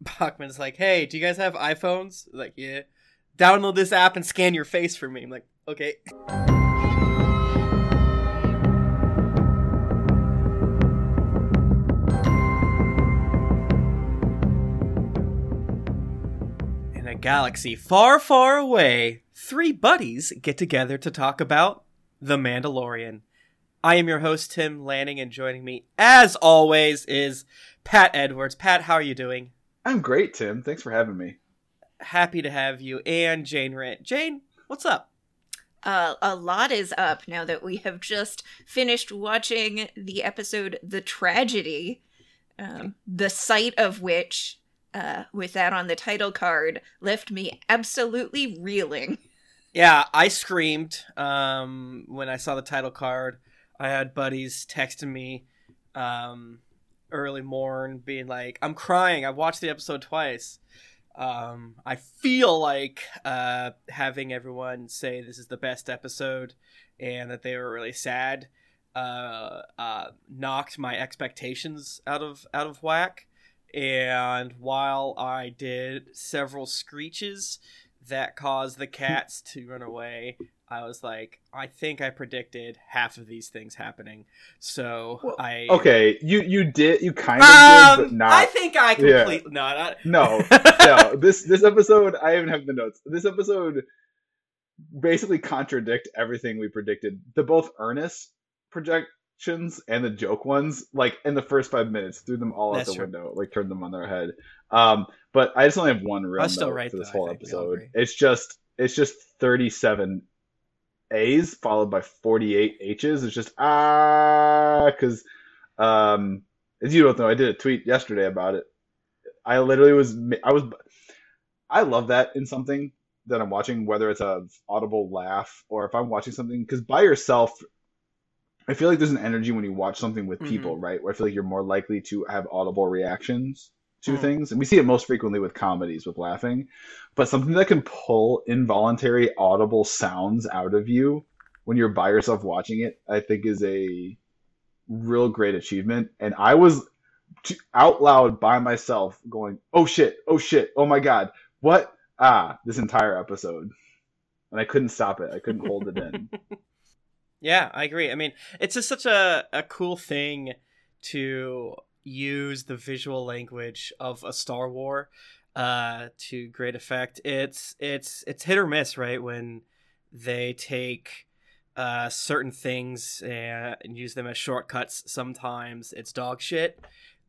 Bachman's like, "Hey, do you guys have iPhones?" Like, yeah. Download this app and scan your face for me. I'm like, okay. In a galaxy far, far away, three buddies get together to talk about The Mandalorian. I am your host, Tim Lanning, and joining me, as always, is Pat Edwards. Pat, how are you doing? I'm great, Tim. Thanks for having me. Happy to have you. And Jane Rant. Jane, what's up? Uh, a lot is up now that we have just finished watching the episode The Tragedy, um, the sight of which, uh, with that on the title card, left me absolutely reeling. Yeah, I screamed um, when I saw the title card. I had buddies texting me um, early morn being like, I'm crying. I've watched the episode twice. Um, I feel like uh, having everyone say this is the best episode and that they were really sad uh, uh, knocked my expectations out of out of whack. And while I did several screeches that caused the cats to run away, I was like, I think I predicted half of these things happening. So well, I okay, you you did you kind of um, did, but not. I think I completely yeah. no, not... no, no. This this episode, I even have the notes. This episode basically contradict everything we predicted. The both earnest projections and the joke ones, like in the first five minutes, threw them all That's out the true. window, like turned them on their head. Um, but I just only have one real note right, for this though, whole episode. It's just it's just 37 A's followed by 48 H's. It's just ah, because um, as you don't know, I did a tweet yesterday about it. I literally was, I was, I love that in something that I'm watching, whether it's a audible laugh or if I'm watching something, because by yourself, I feel like there's an energy when you watch something with people, mm-hmm. right? Where I feel like you're more likely to have audible reactions to mm. things. And we see it most frequently with comedies with laughing. But something that can pull involuntary audible sounds out of you when you're by yourself watching it, I think is a real great achievement. And I was out loud by myself going, "Oh shit, oh shit, oh my god. What? Ah, this entire episode." And I couldn't stop it. I couldn't hold it in. Yeah, I agree. I mean, it's just such a, a cool thing to use the visual language of a Star War uh, to great effect. It's it's it's hit or miss, right? When they take uh, certain things and, and use them as shortcuts. Sometimes it's dog shit,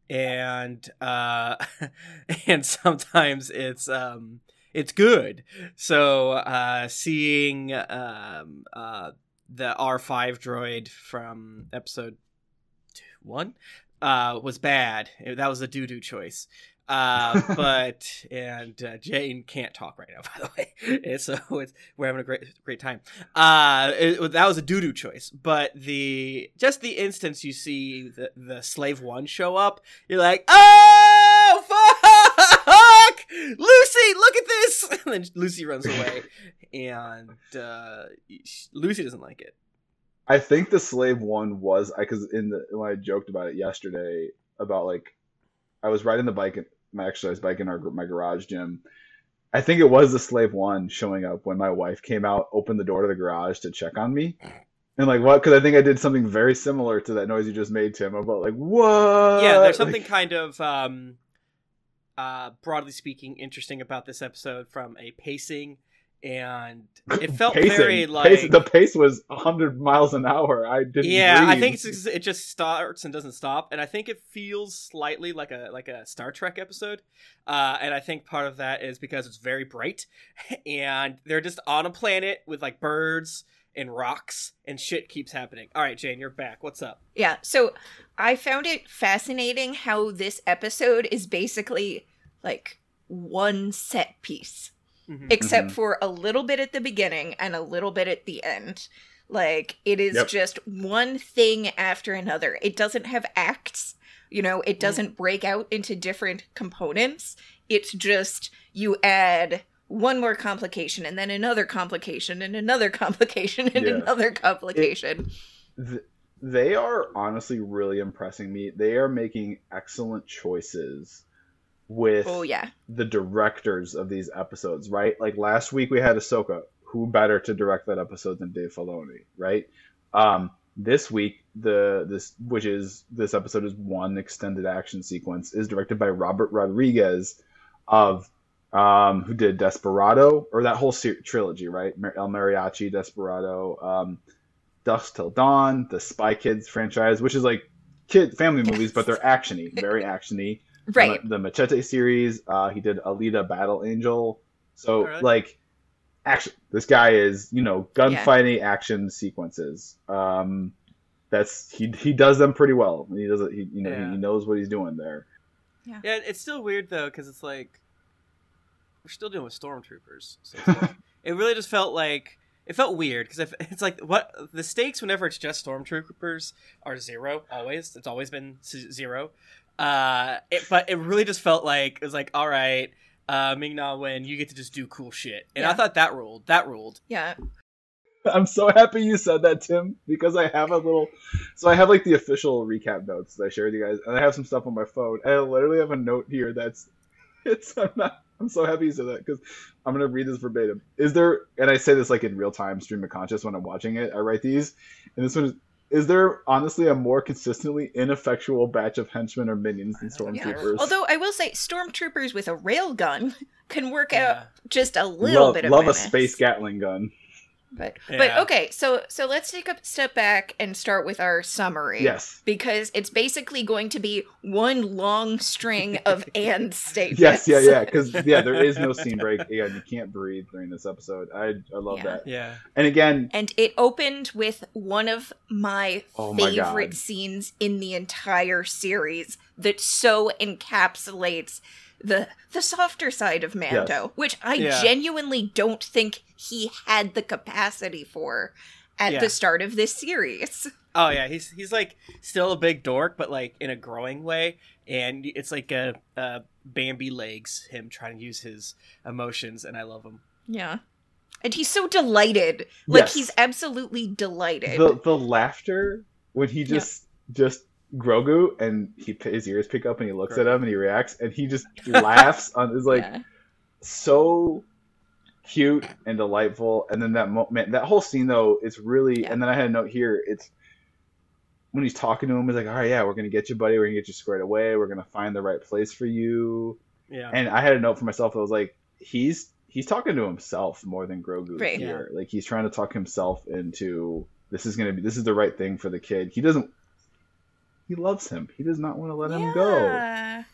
and uh, and sometimes it's um, it's good. So uh, seeing um, uh, the R five droid from episode one uh, was bad. That was a doo doo choice. Uh, but and uh, Jane can't talk right now, by the way. And so it's, we're having a great great time. Uh, it, that was a doo doo choice, but the just the instance you see the the slave one show up, you're like, oh fuck, Lucy, look at this, and then Lucy runs away, and uh, Lucy doesn't like it. I think the slave one was because in the when I joked about it yesterday about like I was riding the bike my exercise bike in our my garage gym. I think it was the slave one showing up when my wife came out, opened the door to the garage to check on me. And like what? Because I think I did something very similar to that noise you just made, Tim. About like what? Yeah, there's something like, kind of um, uh, broadly speaking interesting about this episode from a pacing and it felt Pacing. very like Pace, the pace was 100 miles an hour. I didn't yeah breathe. i think it just starts and doesn't stop and i think it feels slightly like a like a star trek episode uh, and i think part of that is because it's very bright and they're just on a planet with like birds and rocks and shit keeps happening. All right jane you're back. What's up? Yeah so i found it fascinating how this episode is basically like one set piece mm-hmm. except mm-hmm. for a little bit at the beginning and a little bit at the end. Like it is yep. just one thing after another. It doesn't have acts, you know, it mm. doesn't break out into different components. It's just you add one more complication and then another complication and another complication and yeah. another complication. It, th- they are honestly really impressing me. They are making excellent choices with Oh yeah. the directors of these episodes, right? Like last week we had Ahsoka. Who better to direct that episode than Dave Filoni, right? Um, this week, the this which is this episode is one extended action sequence is directed by Robert Rodriguez, of um, who did Desperado or that whole ser- trilogy, right? El Mariachi, Desperado, um, Dusk Till Dawn, the Spy Kids franchise, which is like kid family movies, but they're actiony, very actiony Right. the, the Machete series. Uh, he did Alita Battle Angel. So Alright. like, action. This guy is you know gunfighting action sequences. Um, that's he he does them pretty well. He does it. He you know Yeah. he knows what he's doing there. Yeah, it's still weird though because it's like we're still dealing with stormtroopers. So like- it really just felt like it felt weird because it's like what the stakes whenever it's just stormtroopers are zero always. It's always been zero. Uh, it, but it really just felt like it was like all right. Uh, Ming Na Wen, you get to just do cool shit, and I thought that ruled. That ruled. Yeah. I'm so happy you said that, Tim, because I have a little. So I have like the official recap notes that I shared with you guys, and I have some stuff on my phone. And I literally have a note here that's. It's I'm not. I'm so happy you said that because I'm gonna read this verbatim. Is there? And I say this like in real time, stream of conscious when I'm watching it. I write these, and this one is. Is there honestly a more consistently ineffectual batch of henchmen or minions than oh, Yeah. stormtroopers? Although I will say, stormtroopers with a railgun can work Yeah. out just a little love, bit of love a space Gatling gun. But Yeah. but okay, so so let's take a step back and start with our summary. Yes. Because it's basically going to be one long string of and statements. Yes, yeah, yeah. Because yeah, there is no scene break. Yeah, you can't breathe during this episode. I I love Yeah. that. Yeah, And again, And it opened with one of my Oh favorite God. scenes in the entire series that so encapsulates the the softer side of Mando, Yes. which I Yeah. genuinely don't think he had the capacity for at Yeah. the start of this series. Oh yeah, he's he's like still a big dork, but like in a growing way, and it's like a, a Bambi legs him trying to use his emotions, and I love him. Yeah. And he's so delighted. Like Yes. he's absolutely delighted. the the laughter when he just just Grogu and he his ears pick up and he looks at him and he reacts and he just laughs on is like Yeah. so cute and delightful. And then that moment, that whole scene though, it's really. Yeah. And then I had a note here. It's when he's talking to him. He's like, "All right, yeah, we're gonna get you, buddy. We're gonna get you squared away. We're gonna find the right place for you." Yeah, And I had a note for myself that was like, he's he's talking to himself more than Grogu Right. here. Like he's trying to talk himself into this is gonna be this is the right thing for the kid. He doesn't. He loves him. He does not want to let him go.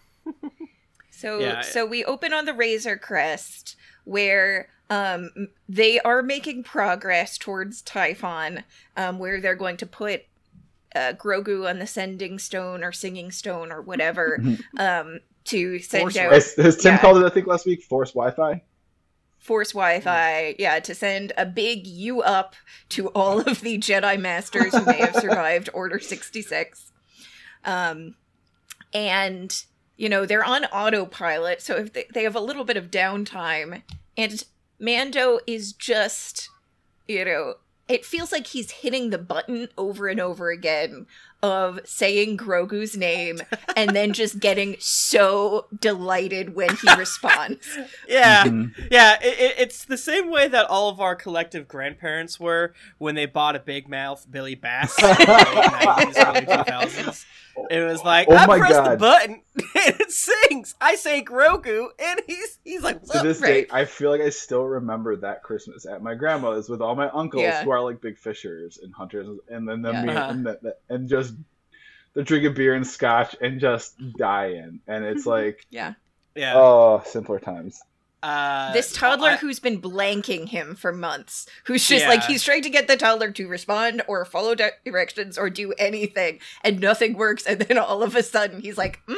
So Yeah. so we open on the Razor Crest where um they are making progress towards Tython, um, where they're going to put uh, Grogu on the sending stone or singing stone or whatever um to send Force out As, as Tim Yeah. called it, I think last week, Force Wi-Fi. Force Wi-Fi, yeah, to send a big you up to all of the Jedi Masters who may have survived Order 66. Um, and, you know, they're on autopilot, so if they, they have a little bit of downtime, and Mando is just, you know, it feels like he's hitting the button over and over again of saying Grogu's name and then just getting so delighted when he responds. yeah, Mhm. yeah. It, it, it's the same way that all of our collective grandparents were when they bought a big mouth Billy Bass in the 90s, early 2000s. It was like, Oh I my press the button and it sings. I say Grogu, and he's he's like, to this right. day, I feel like I still remember that Christmas at my grandma's with all my uncles Yeah. who are like big fishers and hunters, and then them Yeah. being, Uh-huh. and, that, that- and just they're drinking beer and scotch and just dying, and it's like, Yeah. Yeah. oh, simpler times. Uh, this toddler I- who's been blanking him for months, who's just like he's trying to get the toddler to respond or follow directions or do anything, and nothing works. And then all of a sudden, he's like, mm,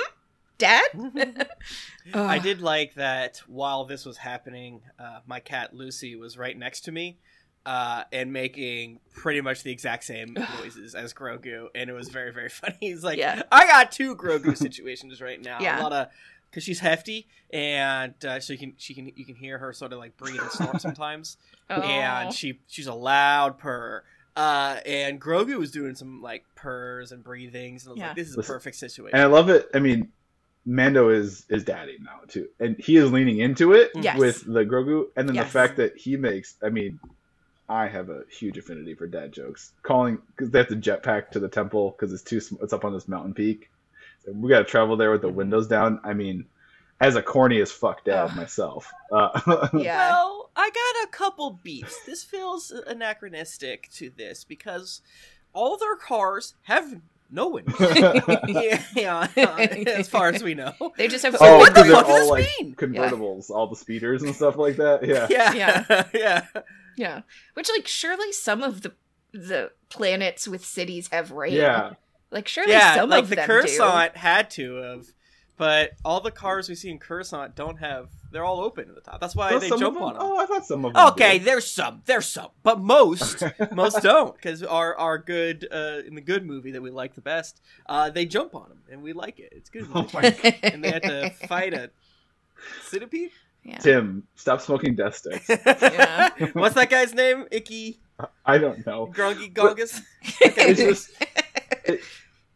"Dad." I did like that while this was happening, uh, my cat Lucy was right next to me uh, and making pretty much the exact same noises as Grogu, and it was very, very funny. He's like, Yeah. I got two Grogu situations right now. Yeah. A lot of because she's hefty, and uh, so you can she can you can hear her sort of like breathe and snort sometimes, Oh. and she she's a loud purr. Uh, and Grogu was doing some like purrs and breathings, and I was Yeah. like, "This is a Listen, perfect situation." And I love it. I mean, Mando is is daddy now too, and he is leaning into it Yes. with the Grogu, and then the fact that he makes. I mean, I have a huge affinity for dad jokes. Calling because they have to jetpack to the temple because it's too it's up on this mountain peak. So we got to travel there with the windows down. I mean, as a corny as fuck dad Ugh. myself. Uh, Yeah. Well, I got a couple beats. This feels anachronistic to this because all their cars have no windows. yeah, yeah, as far as we know. They just have. Oh, what the because they're does all this like mean? convertibles, all the speeders and stuff like that. Yeah. Yeah, Yeah. yeah, Yeah, which like surely some of the the planets with cities have rain. Yeah. Like surely yeah. some like of the them Coruscant had to have, but all the cars we see in Coruscant don't have. They're all open at the top. That's why Well, they jump them- on them. Oh, I thought some of them. Okay, did. there's some, there's some, but most, most don't, because our our good uh, in the good movie that we like the best, uh, they jump on them and we like it. It's good, Oh do. my and they have to fight a centipede. yeah. Tim, stop smoking death sticks. Yeah. What's that guy's name? Icky I don't know. Grungy Gongus. It's just it,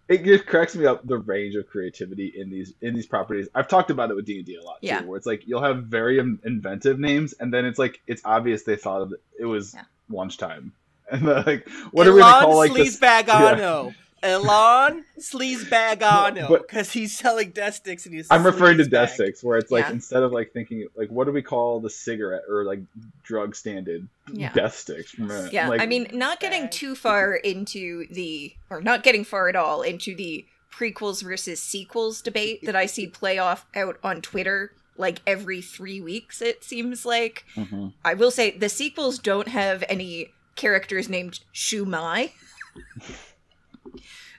it just cracks me up the range of creativity in these in these properties. I've talked about it with D and D a lot Yeah. too, where it's like you'll have very inventive names, and then it's like it's obvious they thought it, it was Yeah. lunchtime, and they're like, what are we gonna call like this? Sleazebaggano. Elon Sleazebaggano, But- because he's selling death sticks and he's. I'm referring to death sticks, where it's like Yeah. instead of like thinking like what do we call the cigarette or like drug standard Yeah. death sticks? Yeah, like, I mean, not getting too far into the, or not getting far at all into the prequels versus sequels debate that I see play off out on Twitter like every three weeks, it seems like. mhm. I will say the sequels don't have any characters named Shu Mai.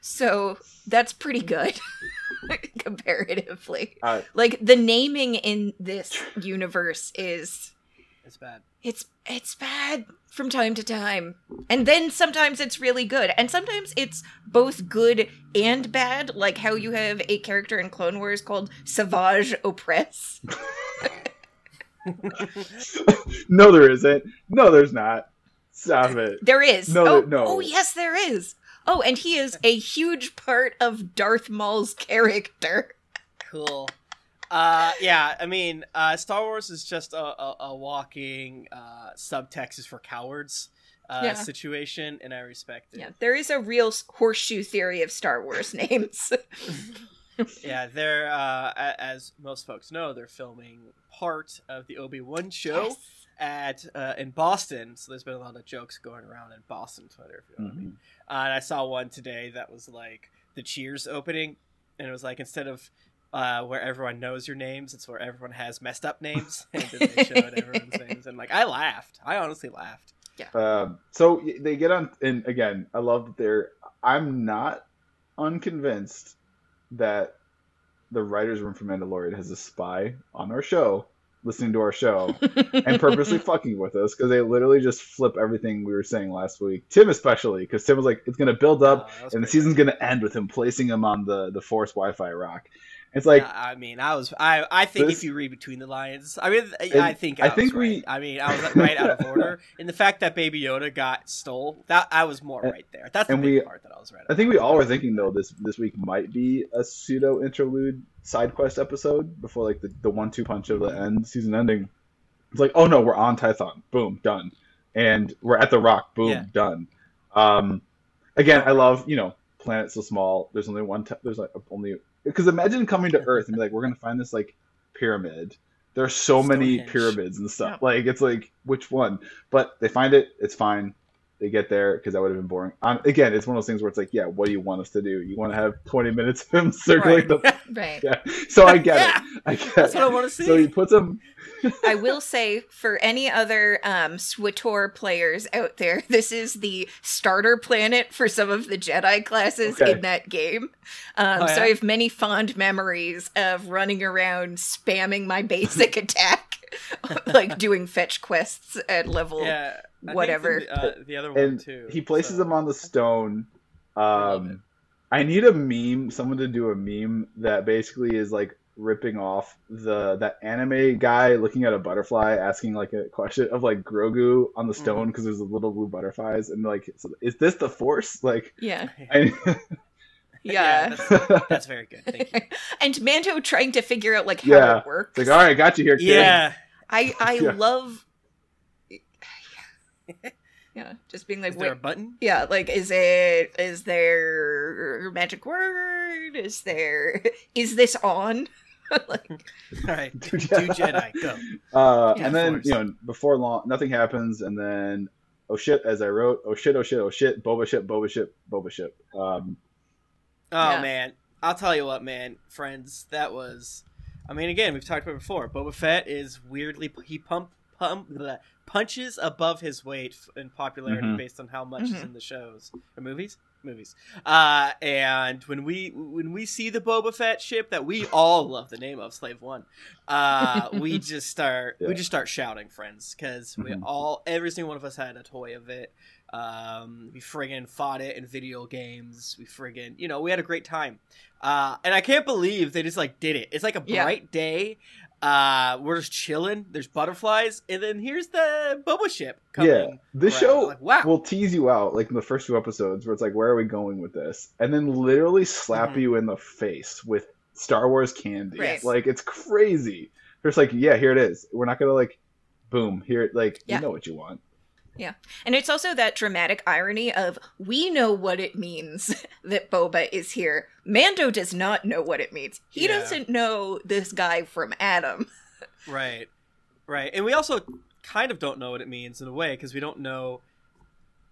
so that's pretty good comparatively. Uh, Like the naming in this universe is It's bad. it's it's bad from time to time and then sometimes it's really good and sometimes it's both good and bad like how you have a character in clone wars called Savage Opress no, there isn't. No, there's not. Stop it. there is No, oh, no. oh yes there is oh and he is a huge part of darth maul's character Cool. Uh, yeah, I mean, uh, Star Wars is just a, a, a walking uh, subtext is for cowards uh, Yeah. situation, and I respect it. yeah there is a real horseshoe theory of star wars names Yeah, they're uh, as most folks know, they're filming part of the Obi Wan show Yes. At uh, in Boston. So there's been a lot of jokes going around in Boston Twitter. If you know what I mean. Uh, and I saw one today that was like the Cheers opening, and it was like instead of uh, where everyone knows your names, it's where everyone has messed up names, and then they showed everyone's names, and like I laughed. I honestly laughed. Um, so they get on, and again, I love that they're. I'm not unconvinced that the writers' room for Mandalorian has a spy on our show, listening to our show, and purposely fucking with us because they literally just flip everything we were saying last week. Tim especially, because Tim was like, "It's gonna build up, oh, that was and the pretty season's gonna end with him placing him on the the Force Wi-Fi rock." It's like. Yeah, I mean, I was, I, I think This- if you read between the lines, I mean, I think, I, I think right. we- I mean, I was right out of order, and the fact that Baby Yoda got stole, that I was more And- right there. That's the big we- part that I was right. I think we all were thinking though this this week might be a pseudo interlude side quest episode before like the, the one two punch of the end season ending. It's like, oh no, we're on Tython. Boom, done. And we're at the rock. Boom, Yeah. done. Um again, I love, you know, planet so small. There's only one t- there's like only because imagine coming to Earth and be like, we're gonna find this like pyramid. There's so many pyramids and stuff. Yeah. Like it's like which one? But they find it, it's fine they get there because that would have been boring. Um, again, it's one of those things where it's like, yeah, what do you want us to do? You want to have 20 minutes of him circling Right. the. right Yeah. So I get Yeah. it. I get That's it. what I want to see. So he puts him. I will say for any other um, SWTOR players out there, this is the starter planet for some of the Jedi classes Okay. in that game. Um, Oh, So? I have many fond memories of running around spamming my basic attack, like doing fetch quests at level. yeah, I think whatever. The, uh, the other one And too. he places so- him on the stone. Um, I need a meme, someone to do a meme that basically is like ripping off the that anime guy looking at a butterfly asking like a question of like Grogu on the stone because there's the little blue butterflies and like so is this the force like Yeah. I, Yeah. that's, that's very good. Thank you. and Mando trying to figure out like how Yeah. it works. Like, all right, got you here, kid. Yeah, I I Yeah. love. Yeah, just being like, is there a button? yeah, like, is it? Is there a magic word? Is there? Is this on? like, All right, do Dude, yeah. Jedi go. Uh, Yeah, and then you know, before long, nothing happens, and then oh shit, as I wrote, oh shit, oh shit, oh shit, Boba ship, Boba ship, Boba ship. Um, Oh Yeah. man, I'll tell you what, man, friends, that was. I mean, again, we've talked about it before. Boba Fett is weirdly he pump pump bleh, punches above his weight in popularity Mhm. based on how much is Mhm. in the shows or movies. Movies, uh, and when we when we see the Boba Fett ship that we all love the name of, Slave One, uh, we just start Yeah. we just start shouting, friends, because we Mhm. all every single one of us had a toy of it. Um, we friggin' fought it in video games. We friggin', you know, we had a great time. Uh, and I can't believe they just like did it. It's like a Yeah. bright day. Uh, we're just chilling. There's butterflies, and then here's the Boba ship coming. yeah, this around. show like, wow. will tease you out like in the first two episodes, where it's like, where are we going with this? And then literally slap Mhm. you in the face with Star Wars candy. Right. Like it's crazy. They're like, yeah, here it is. We're not gonna like, boom, here, like Yeah. you know what you want. And it's also that dramatic irony of we know what it means that Boba is here. Mando does not know what it means. He Yeah. doesn't know this guy from Adam. Right, right, and we also kind of don't know what it means in a way because we don't know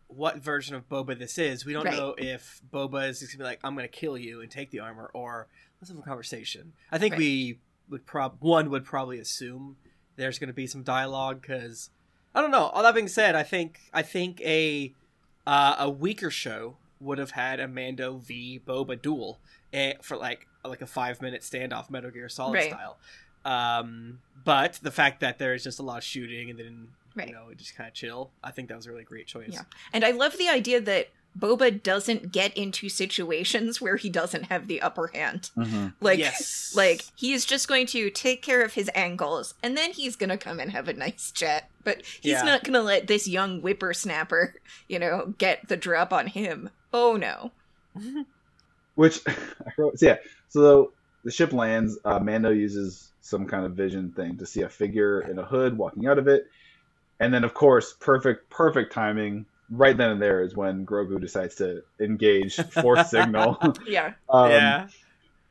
what version of Boba this is. We don't Right. know if Boba is just gonna be like, "I'm gonna kill you and take the armor," or let's have a conversation. I think Right. we would prob one would probably assume there's gonna be some dialogue because I don't know. All that being said, I think I think a uh, a weaker show would have had a Mando v Boba duel eh, for like like a five minute standoff, Metal Gear Solid Right. style. Um, but the fact that there is just a lot of shooting and then Right. you know just kind of chill, I think that was a really great choice. Yeah. And I love the idea that Boba doesn't get into situations where he doesn't have the upper hand. Like yes, like he's just going to take care of his angles and then he's going to come and have a nice chat. But he's Yeah. not going to let this young whippersnapper, you know, get the drop on him. Oh no. Which wrote, so yeah. So the, the ship lands. Uh, Mando uses some kind of vision thing to see a figure in a hood walking out of it, and then of course, perfect, perfect timing. Right then and there is when Grogu decides to engage Force signal. Yeah. um, yeah,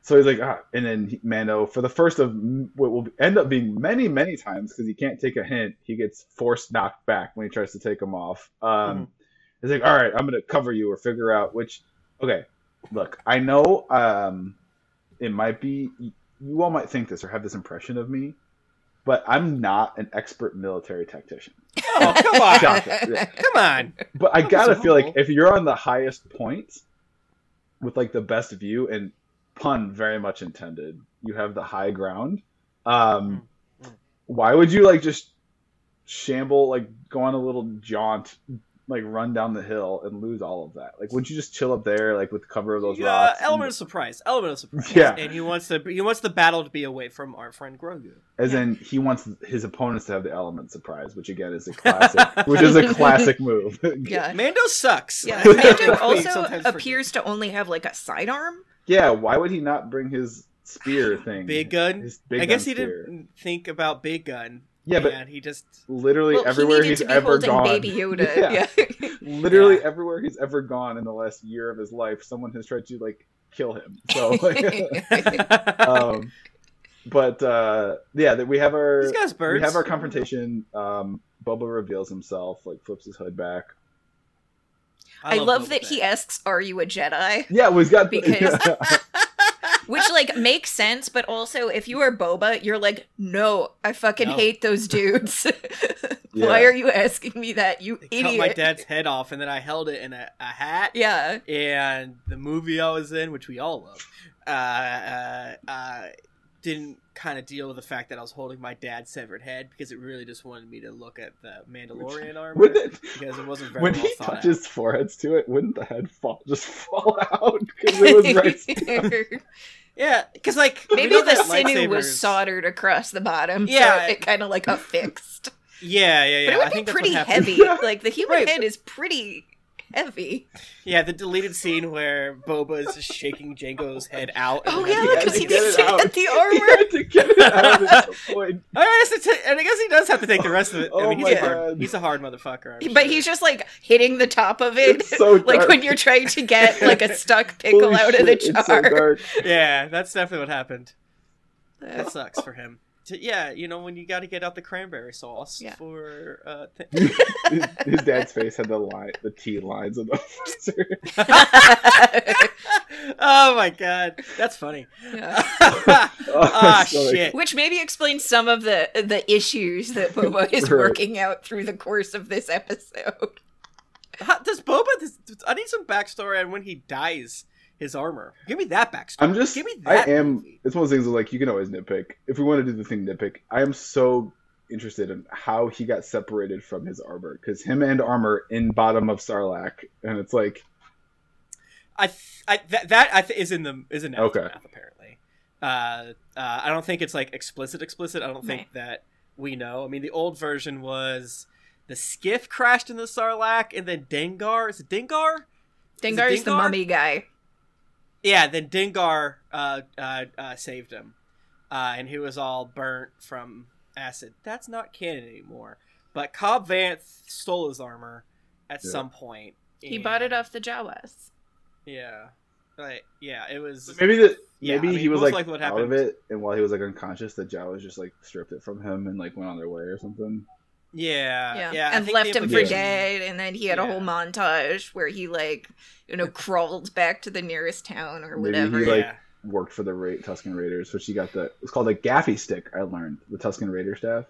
So he's like, ah, and then he- Mando, for the first of what will end up being many, many times, because he can't take a hint, he gets force knocked back when he tries to take him off. Um, Mhm. He's like, all right, I'm going to cover you or figure out which. Okay, look, I know um, it might be, you all might think this or have this impression of me, but I'm not an expert military tactician. Oh come on, Yeah. come on. But I gotta feel like if you're on the highest point with like the best view and pun very much intended, you have the high ground. Um, Mm, mm. why would you like just shamble, like go on a little jaunt, like run down the hill and lose all of that? Like, wouldn't you just chill up there, like with the cover of those Yeah, rocks? element of surprise. Element of surprise. Yeah. and he wants the he wants the battle to be away from our friend Grogu. As in, he wants his opponents to have the element surprise, which again is a classic, which is a classic move. Yeah. Mando sucks. Yeah. Mando also sometimes forget. appears to only have like a sidearm. yeah. Why would he not bring his spear thing? Big gun. Big I guess gun he spear. didn't think about big gun. Yeah, but and he just literally Well, everywhere he he's to be ever gone. Baby Yoda. Yeah. Yeah. Literally Yeah. everywhere he's ever gone in the last year of his life, someone has tried to like kill him. So, like, um, but uh, yeah, that we have our guys birds. we have our confrontation. Um, Boba reveals himself, like flips his hood back. I, love, Boba that he asks, "Are you a Jedi?" Yeah, well, he's got Because- Which like makes sense, but also if you are Boba, you're like, "No, I fucking No. hate those dudes." Yeah. Why are you asking me that, you They idiot? cut my dad's head off, and then I held it in a, a hat. Yeah. And the movie I was in, which we all love, uh, uh, uh, didn't kind of deal with the fact that I was holding my dad's severed head because it really just wanted me to look at the Mandalorian armor Wouldn't it, because it wasn't very when well he thought touches foreheads to it, wouldn't the head fall just fall out because it was right? out. Yeah, because like Maybe the sinew was soldered across the bottom, Yeah. so it kind of like affixed. Yeah, yeah, yeah. but it I would be think pretty heavy. Like the human Right. head is pretty heavy. Yeah, the deleted scene where Boba is shaking Jango's head out. and Oh yeah, because he get needs it to out. get the He armor. had to get it out at some point. I guess it's- and I guess he does have to take the rest of it. I Oh mean, he's, my a hard, God. he's a hard motherfucker. I'm But sure. he's just like hitting the top of it, It's so like dark. when you're trying to get like a stuck pickle Holy out of the jar. It's so dark. yeah, that's definitely what happened. That sucks for him. To- yeah, you know when you got to get out the cranberry sauce Yeah. for. Uh, th- his, his dad's face had the line, the T lines of the oh my god, that's funny. Yeah. Oh, ah it's like- shit. Which maybe explains some of the the issues that Boba is Right. working out through the course of this episode. How, does Boba? Does, I need some backstory on when he dies. His armor. Give me that backstory. I'm just. Give me that. I am. movie. It's one of those things that, like you can always nitpick. If we want to do the thing nitpick, I am so interested in how he got separated from his armor because him and armor in bottom of Sarlacc, and it's like I, th- I that that I th- is in the is in Okay. aftermath apparently. Uh, uh, I don't think it's like explicit explicit. I don't think Right. that we know. I mean, the old version was the skiff crashed into Sarlacc, and then Dengar is it Dengar? Dengar is the Dengar? mummy guy. Yeah, then Dengar uh, uh, uh, saved him, uh, and he was all burnt from acid. That's not canon anymore. But Cobb Vanth stole his armor at Yeah. some point. He bought it off the Jawas. Yeah, like yeah, it was maybe that Yeah, maybe I mean, he was most like likely what out of it, and while he was like unconscious, the Jawas just like stripped it from him and like went on their way or something. Yeah, yeah, yeah, and left him for dead. And then he had a whole montage where he like, you know, crawled back to the nearest town or Maybe whatever. he, like- yeah, Worked for the Ra- Tuscan Raiders, which he got the it's called a gaffi stick. I learned the Tuscan Raider staff.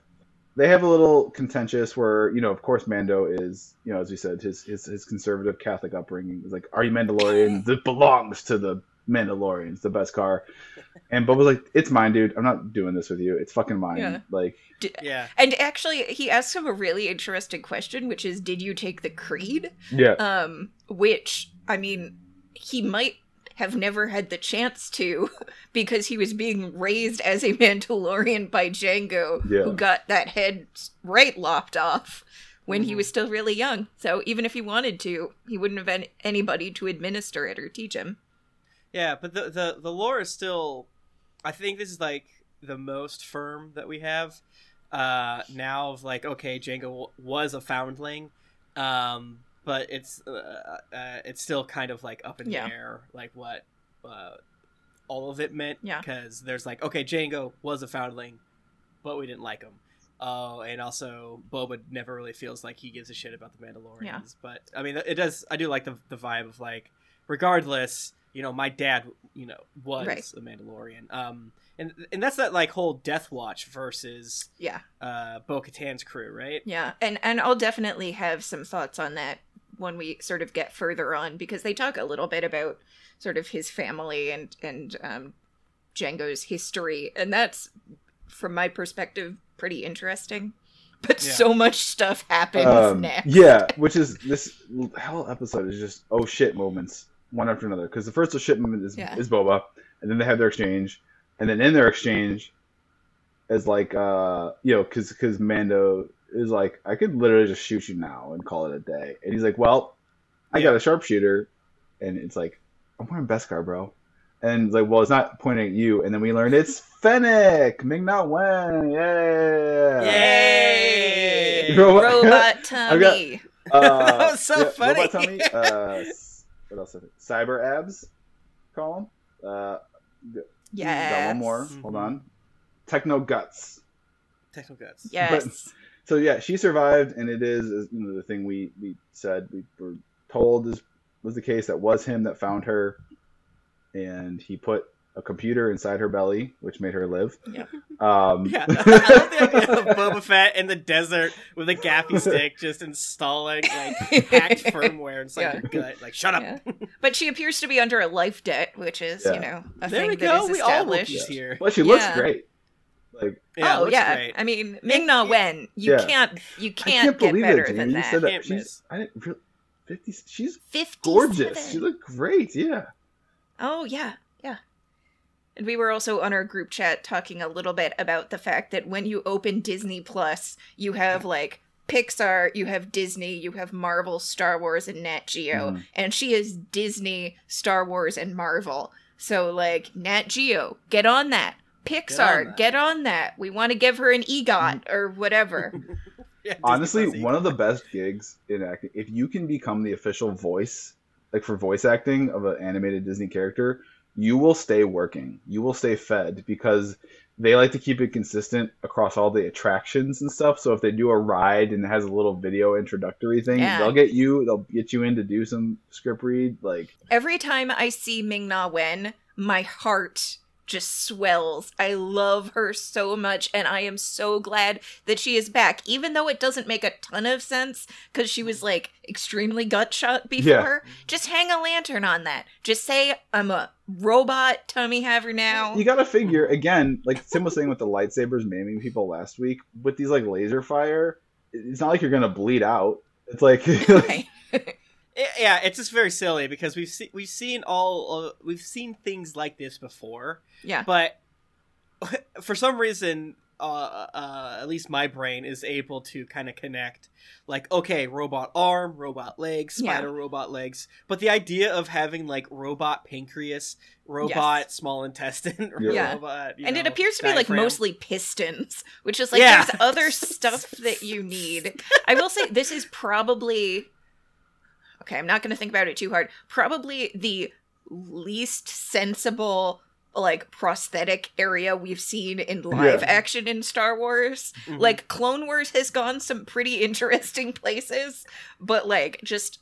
They have a little contentious where you know, of course, Mando is you know, as we said, his his, his conservative Catholic upbringing is like, "Are you Mandalorian? this belongs to the Mandalorians, the best car." And Boba's like, "It's mine, dude. I'm not doing this with you. It's fucking mine." Yeah. Like, D- yeah. And actually, he asked him a really interesting question, which is, "Did you take the creed?" yeah, Um, which I mean, he might have never had the chance to because he was being raised as a Mandalorian by Jango, Yeah. who got that head right lopped off when he Mhm. was still really young. So even if he wanted to, he wouldn't have had anybody to administer it or teach him. Yeah, but the, the the lore is still. I think this is like the most firm that we have uh, now. Of like, okay, Jango w- was a foundling, um, but it's uh, uh, it's still kind of like up in Yeah. the air, like what uh, all of it meant. Yeah. because there's like, okay, Jango was a foundling, but we didn't like him. Oh, and also Boba never really feels like he gives a shit about the Mandalorians. Yeah. But I mean, it does. I do like the the vibe of like, regardless, you know, my dad, you know, was Right. a Mandalorian. Um, and and that's that like whole Death Watch versus Yeah. uh Bo Katan's crew, right? Yeah, and and I'll definitely have some thoughts on that when we sort of get further on because they talk a little bit about sort of his family and and um, Jango's history, and that's from my perspective pretty interesting. But Yeah. so much stuff happens Um, next. yeah, which is this whole episode is just oh shit moments one after another. Because the first shit is Yeah. is Boba, and then they have their exchange, and then in their exchange is like uh you know because because Mando is like I could literally just shoot you now and call it a day, and he's like, well, I got a sharpshooter, and it's like I'm wearing Beskar, bro. And it's like, well, it's not pointing at you. And then we learned it's Fennec, Ming Na Wen. Yeah. Yay! You know what? Robot got- Uh, That was so funny. Robot Tommy, uh, s- what else? Cyber abs. Call them. Uh, yes. got one more. Mhm. Hold on. Techno guts. Techno guts. Yes. So yeah, she survived, and it is is, you know, the thing we we said we were told is was the case that was him that found her, and he put a computer inside her belly, which made her live. Yeah. Um, Yeah, I love the idea of Boba Fett in the desert with a gaffi stick, just installing like hacked firmware inside Yeah. your gut. Like, shut up. Yeah. But she appears to be under a life debt, which is, Yeah. you know, a There thing we that go. is We all established. here. well, she looks Yeah. great. Like Yeah, oh yeah, great. I mean Ming Na Wen, you Yeah. can't, you can't, can't get believe better it, than You that. said that she's. I didn't really, fifty. She's 57. gorgeous. She looked great. Yeah. Oh yeah, yeah. And we were also on our group chat talking a little bit about the fact that when you open Disney Plus, you have like Pixar, you have Disney, you have Marvel, Star Wars, and Nat Geo. Mhm. And she is Disney, Star Wars, and Marvel. So, like, Nat Geo, get on that. Pixar, get on that. that. We want to give her an EGOT Mm-hmm. or whatever. Yeah, honestly Plus one of the best gigs in acting if you can become the official voice like for voice acting of an animated disney character you will stay working you will stay fed because they like to keep it consistent across all the attractions and stuff so if they do a ride and it has a little video introductory thing Yeah. they'll get you they'll get you in to do some script read like Every time I see Ming Na Wen, my heart just swells. I love her so much, and I am so glad that she is back, even though it doesn't make a ton of sense because she was like extremely gut shot before. Just hang a lantern on that. Just say, I'm a robot tummy haver now. you gotta figure again like tim was saying with the lightsabers maiming people last week with these like laser fire it's not like you're gonna bleed out it's like Right. It- yeah, it's just very silly because we've seen we've seen all uh, we've seen things like this before, Yeah. but for some reason, uh, uh, at least my brain is able to kind of connect. Like, okay, robot arm, robot legs, Yeah. spider robot legs, but the idea of having like robot pancreas, robot small intestine, Yeah. robot, you and it appears to be like mostly pistons, which is like Yeah. there's other stuff that you need. I will say this is probably okay. I'm not going to think about it too hard. Probably the least sensible like prosthetic area we've seen in live Yeah. action in Star Wars. Mhm. Like Clone Wars has gone some pretty interesting places, but like just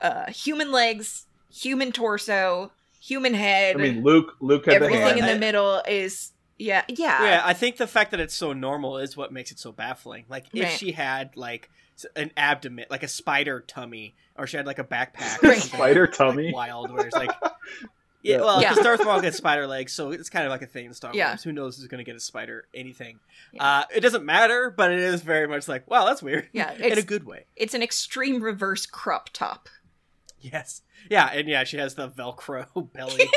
uh human legs, human torso, human head, I mean, Luke. Luke had the everything hand. in the middle is yeah, yeah. yeah, I think the fact that it's so normal is what makes it so baffling. Like if Right. she had like s- an abdomen, like a spider tummy, or she had like a backpack, Right. or something, Spider like, tummy? wild, where it's like. Yeah. Yeah, well, Yeah. because Darth Maul gets spider legs, so it's kind of like a thing in Star Wars. Yeah. Who knows who's going to get a spider? Anything. Yeah. Uh, it doesn't matter, but it is very much like, wow, that's weird. Yeah, in a good way. It's an extreme reverse crop top. Yes. Yeah, and yeah, she has the Velcro belly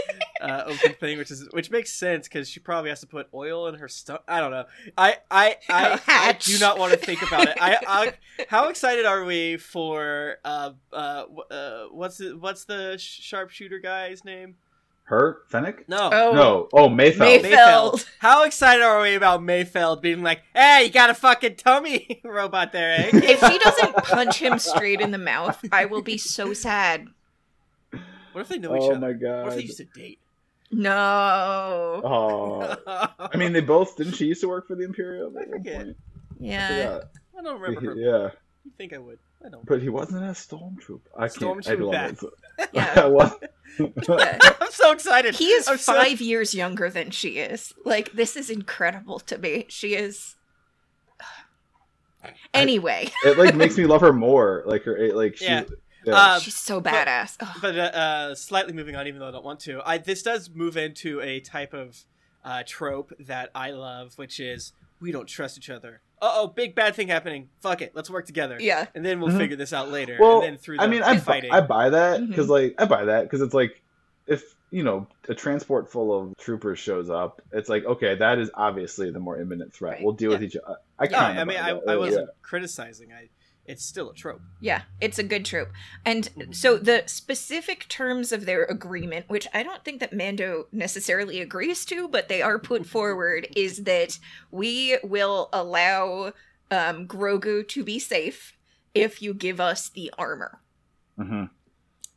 uh, open thing, which is which makes sense because she probably has to put oil in her stuff. I don't know. I I I, I do not want to think about it. I, I how excited are we for uh uh, uh what's the what's the sharpshooter guy's name? Her Fennec? No. Oh, No. Oh, Mayfeld. Mayfeld. Mayfeld. How excited are we about Mayfeld being like, "Hey, you got a fucking tummy robot there, eh?" If she doesn't punch him straight in the mouth, I will be so sad. What if they know each other? Oh other? my god. What if they used to date? No. Oh. I mean, they both didn't she used to work for the Imperial? at one forget. point? Yeah. I don't remember her. Yeah, You think I would? I don't. but he wasn't a stormtrooper. I can't. I Stormtrooper love it. Yeah. I was- Yeah. I'm so excited. He is I'm so- five years younger than she is. Like, this is incredible to me. She is. Anyway, it like makes me love her more. Like her, it, like she. Yeah. Yeah. Uh, she's so badass. Ugh. but uh, uh, slightly moving on, even though I don't want to. I this does move into a type of uh, trope that I love, which is we don't trust each other. Uh oh, big bad thing happening. Fuck it, let's work together. Yeah. and then we'll Mhm. figure this out later. well, and then through the I mean, I, bu- fighting. I buy that because like I buy that because it's like if you know a transport full of troopers shows up, it's like okay, that is obviously the more imminent threat. Right. We'll deal with each other. I yeah, kind I mean, I, I wasn't criticizing. I it's still a trope. Yeah, it's a good trope. And so the specific terms of their agreement, which I don't think that Mando necessarily agrees to, but they are put forward, is that we will allow um, Grogu to be safe if you give us the armor. hmm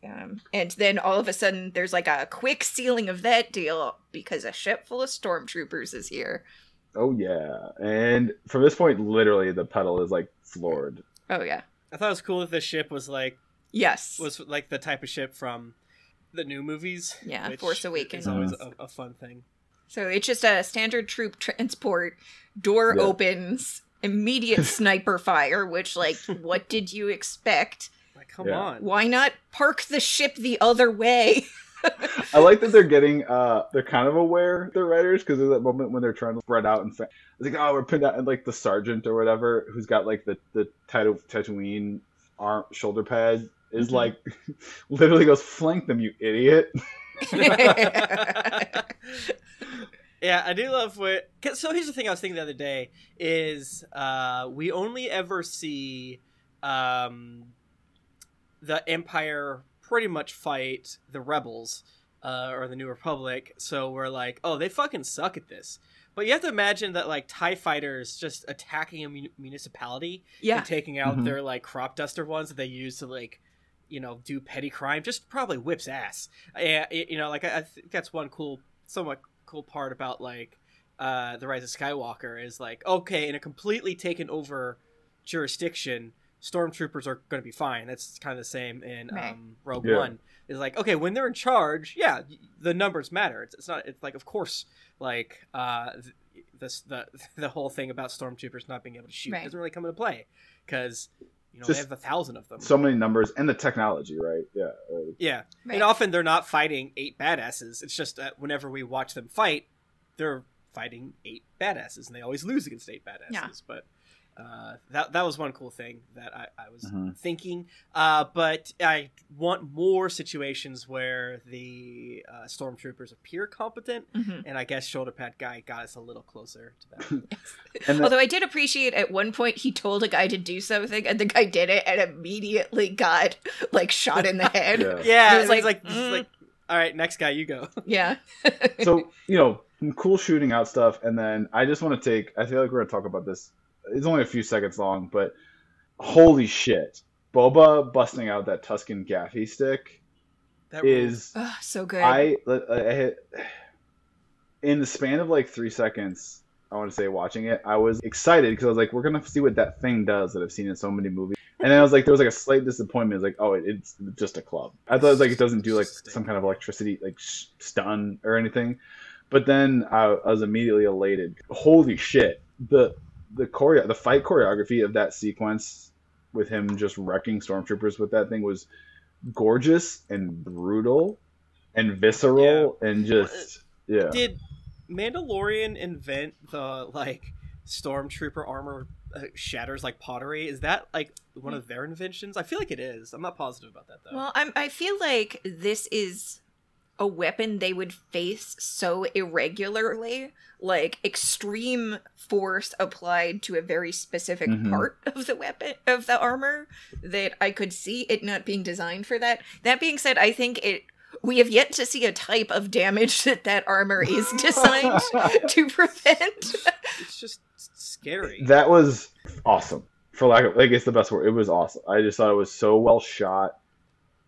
Um, and then all of a sudden, there's like a quick sealing of that deal because a ship full of stormtroopers is here. Oh yeah, and from this point, literally, the pedal is like floored. Oh yeah, I thought it was cool that the ship was like yes, was like the type of ship from the new movies. Yeah, which Force Awakens. is always a, a fun thing. So it's just a standard troop transport. Door Yeah. opens, immediate sniper fire. Which, like, what did you expect? Like, come Yeah. on. Why not park the ship the other way? I like that they're getting uh they're kind of aware the writers because there's that moment when they're trying to spread out and fa- it's like oh we're pinned out and like the sergeant or whatever who's got like the the Tato- Tatooine arm shoulder pad is Mhm. like literally goes flank them you idiot yeah, Yeah, I do love what. So here's the thing I was thinking the other day is uh, we only ever see um, the Empire pretty much fight the rebels uh, or the New Republic. So we're like, oh, they fucking suck at this. But you have to imagine that like Tie fighters just attacking a mun- municipality Yeah. and taking out Mhm. their like crop duster ones that they use to like you know do petty crime just probably whips ass. Yeah, you know, like I, I think that's one cool, somewhat cool part about like uh, the Rise of Skywalker is like okay, in a completely taken over jurisdiction, stormtroopers are going to be fine. That's kind of the same in Right. um, Rogue Yeah. One. Is like okay when they're in charge, yeah, the numbers matter. It's, it's not. It's like of course, like uh, this the the whole thing about stormtroopers not being able to shoot Right. doesn't really come into play because you know Just they have a thousand of them. So many numbers and the technology, right? Yeah. uh, Yeah, Right. and often they're not fighting eight badasses. It's just that whenever we watch them fight, they're fighting eight badasses, and they always lose against eight badasses. Yeah. But uh, that that was one cool thing that I, I was Mhm. thinking. Uh, but I want more situations where the uh, stormtroopers appear competent, Mhm. and I guess shoulder pad guy got us a little closer to that. And the, Although I did appreciate at one point he told a guy to do something and the guy did it and immediately got like shot in the head. yeah. yeah, It was it's like, like, like, mm. like, all right, next guy, you go. Yeah. so you know cool shooting out stuff and then i just want to take i feel like we're going to talk about this it's only a few seconds long but holy shit. Boba busting out that Tusken gaffi stick That is oh, so good. I, I hit, in the span of like three seconds i want to say watching it i was excited because i was like we're going to see what that thing does that i've seen in so many movies. And then i was like there was like a slight disappointment. It's like oh it, it's just a club. I thought it was like it doesn't do like some kind of electricity like sh- stun or anything. But then I, I was immediately elated. Holy shit. The the choreo the fight choreography of that sequence with him just wrecking stormtroopers with that thing was gorgeous and brutal and visceral and just yeah Did Mandalorian invent the like stormtrooper armor uh, shatters like pottery? Is that like one of their inventions? I feel like it is. I'm not positive about that though. well, I'm, I feel like this is a weapon they would face so irregularly, like extreme force applied to a very specific Mhm. part of the weapon of the armor that I could see it not being designed for that. That being said, I think it we have yet to see a type of damage that that armor is designed to prevent. it's just scary. that was awesome for lack of like it's the best word it was awesome i just thought it was so well shot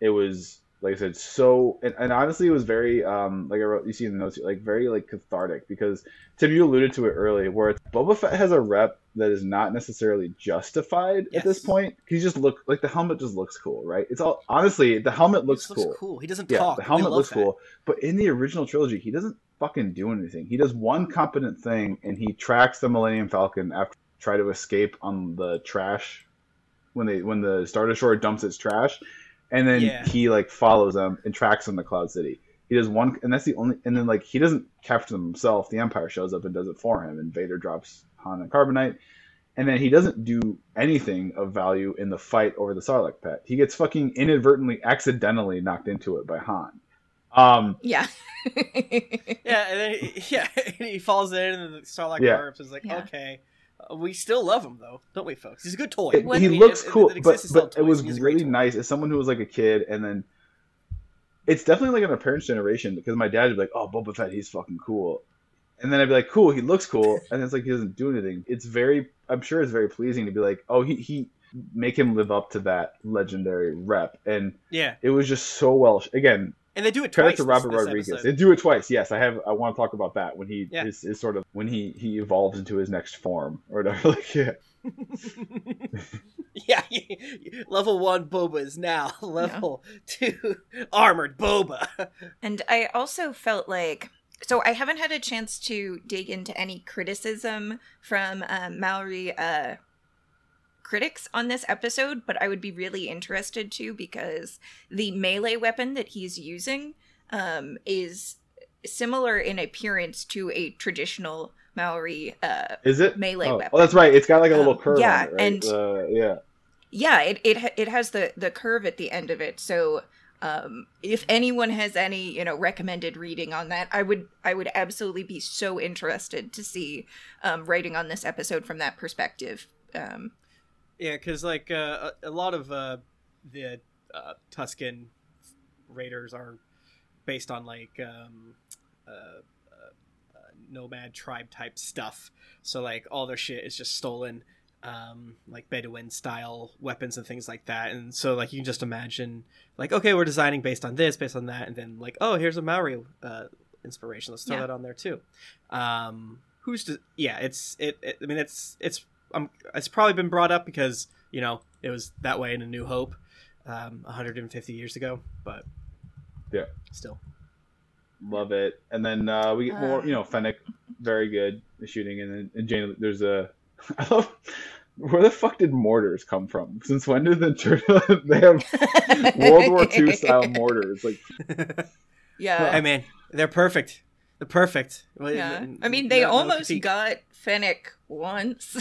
it was like i said so and, and honestly it was very um like i wrote you see in the notes like very like cathartic because tim you alluded to it earlier where it's, boba fett has a rep that is not necessarily justified at this point he just look like the helmet just looks cool right it's all honestly the helmet It looks cool cool. He doesn't yeah, talk. the helmet looks that. cool. But in the original trilogy, he doesn't fucking do anything. He does one competent thing, and he tracks the Millennium Falcon after try to escape on the trash when they when the Star Destroyer dumps its trash, and then Yeah. he like follows them and tracks them to Cloud City. He does one, and that's the only. And then like he doesn't capture them himself. The Empire shows up and does it for him, and Vader drops Han and Carbonite. And then he doesn't do anything of value in the fight over the Sarlacc pit. He gets fucking inadvertently, accidentally knocked into it by Han. Um, yeah. Yeah, and then he, yeah, he falls in, and the Starlight Yeah. Corpse is like, Yeah. okay, we still love him though, don't we, folks? He's a good toy. it- What- he I mean, looks it- it- cool, it but, exists but it was toys. He's a great really nice as someone who was like a kid, and then it's definitely like in our parents' generation because my dad would be like, "Oh, Boba Fett, he's fucking cool," and then I'd be like, "Cool, he looks cool," and it's like he doesn't do anything. It's very, I'm sure it's very pleasing to be like, "Oh, he he." Make him live up to that legendary rep, and Yeah, it was just so well. Again, and they do it credit twice. to this- Robert this Rodriguez. episode. They do it twice. Yes, I have. I want to talk about that when he Yeah. is, is sort of when he he evolves into his next form or whatever. Like, yeah, yeah, level one Boba is now level two armored Boba. And I also felt like so I haven't had a chance to dig into any criticism from um, Maori uh, critics on this episode, but I would be really interested to because the melee weapon that he's using um, is similar in appearance to a traditional Maori. Uh, is it Melee oh, weapon. Oh, that's right. It's got like a little Um, curve. yeah, on it, right? and- uh, yeah, yeah, it it it has the the curve at the end of it, so Um, if anyone has any, you know, recommended reading on that, I would I would absolutely be so interested to see um, writing on this episode from that perspective. Um, yeah, because like uh, a, a lot of uh, the uh, Tusken raiders are based on like um, uh, uh, uh, nomad tribe type stuff. So like all their shit is just stolen, um, like Bedouin style weapons and things like that. And so like you can just imagine like okay, we're designing based on this, based on that, and then like oh here's a Maori uh, inspiration. Let's throw Yeah. that on there too. Um, who's to, yeah, it's it, it. I mean it's it's um it's probably been brought up because you know it was that way in A New Hope, um, 150 years ago, but Yeah. still. Love it. And then uh, we get more, you know, Fennec, very good at shooting. And then and Jane, there's a. I love. Where the fuck did mortars come from? Since when did the turtle they have World War II style mortars? Like, Yeah. I mean, they're perfect. They're perfect. Well, yeah. n- I mean, they no- no almost critique. got Fennec once.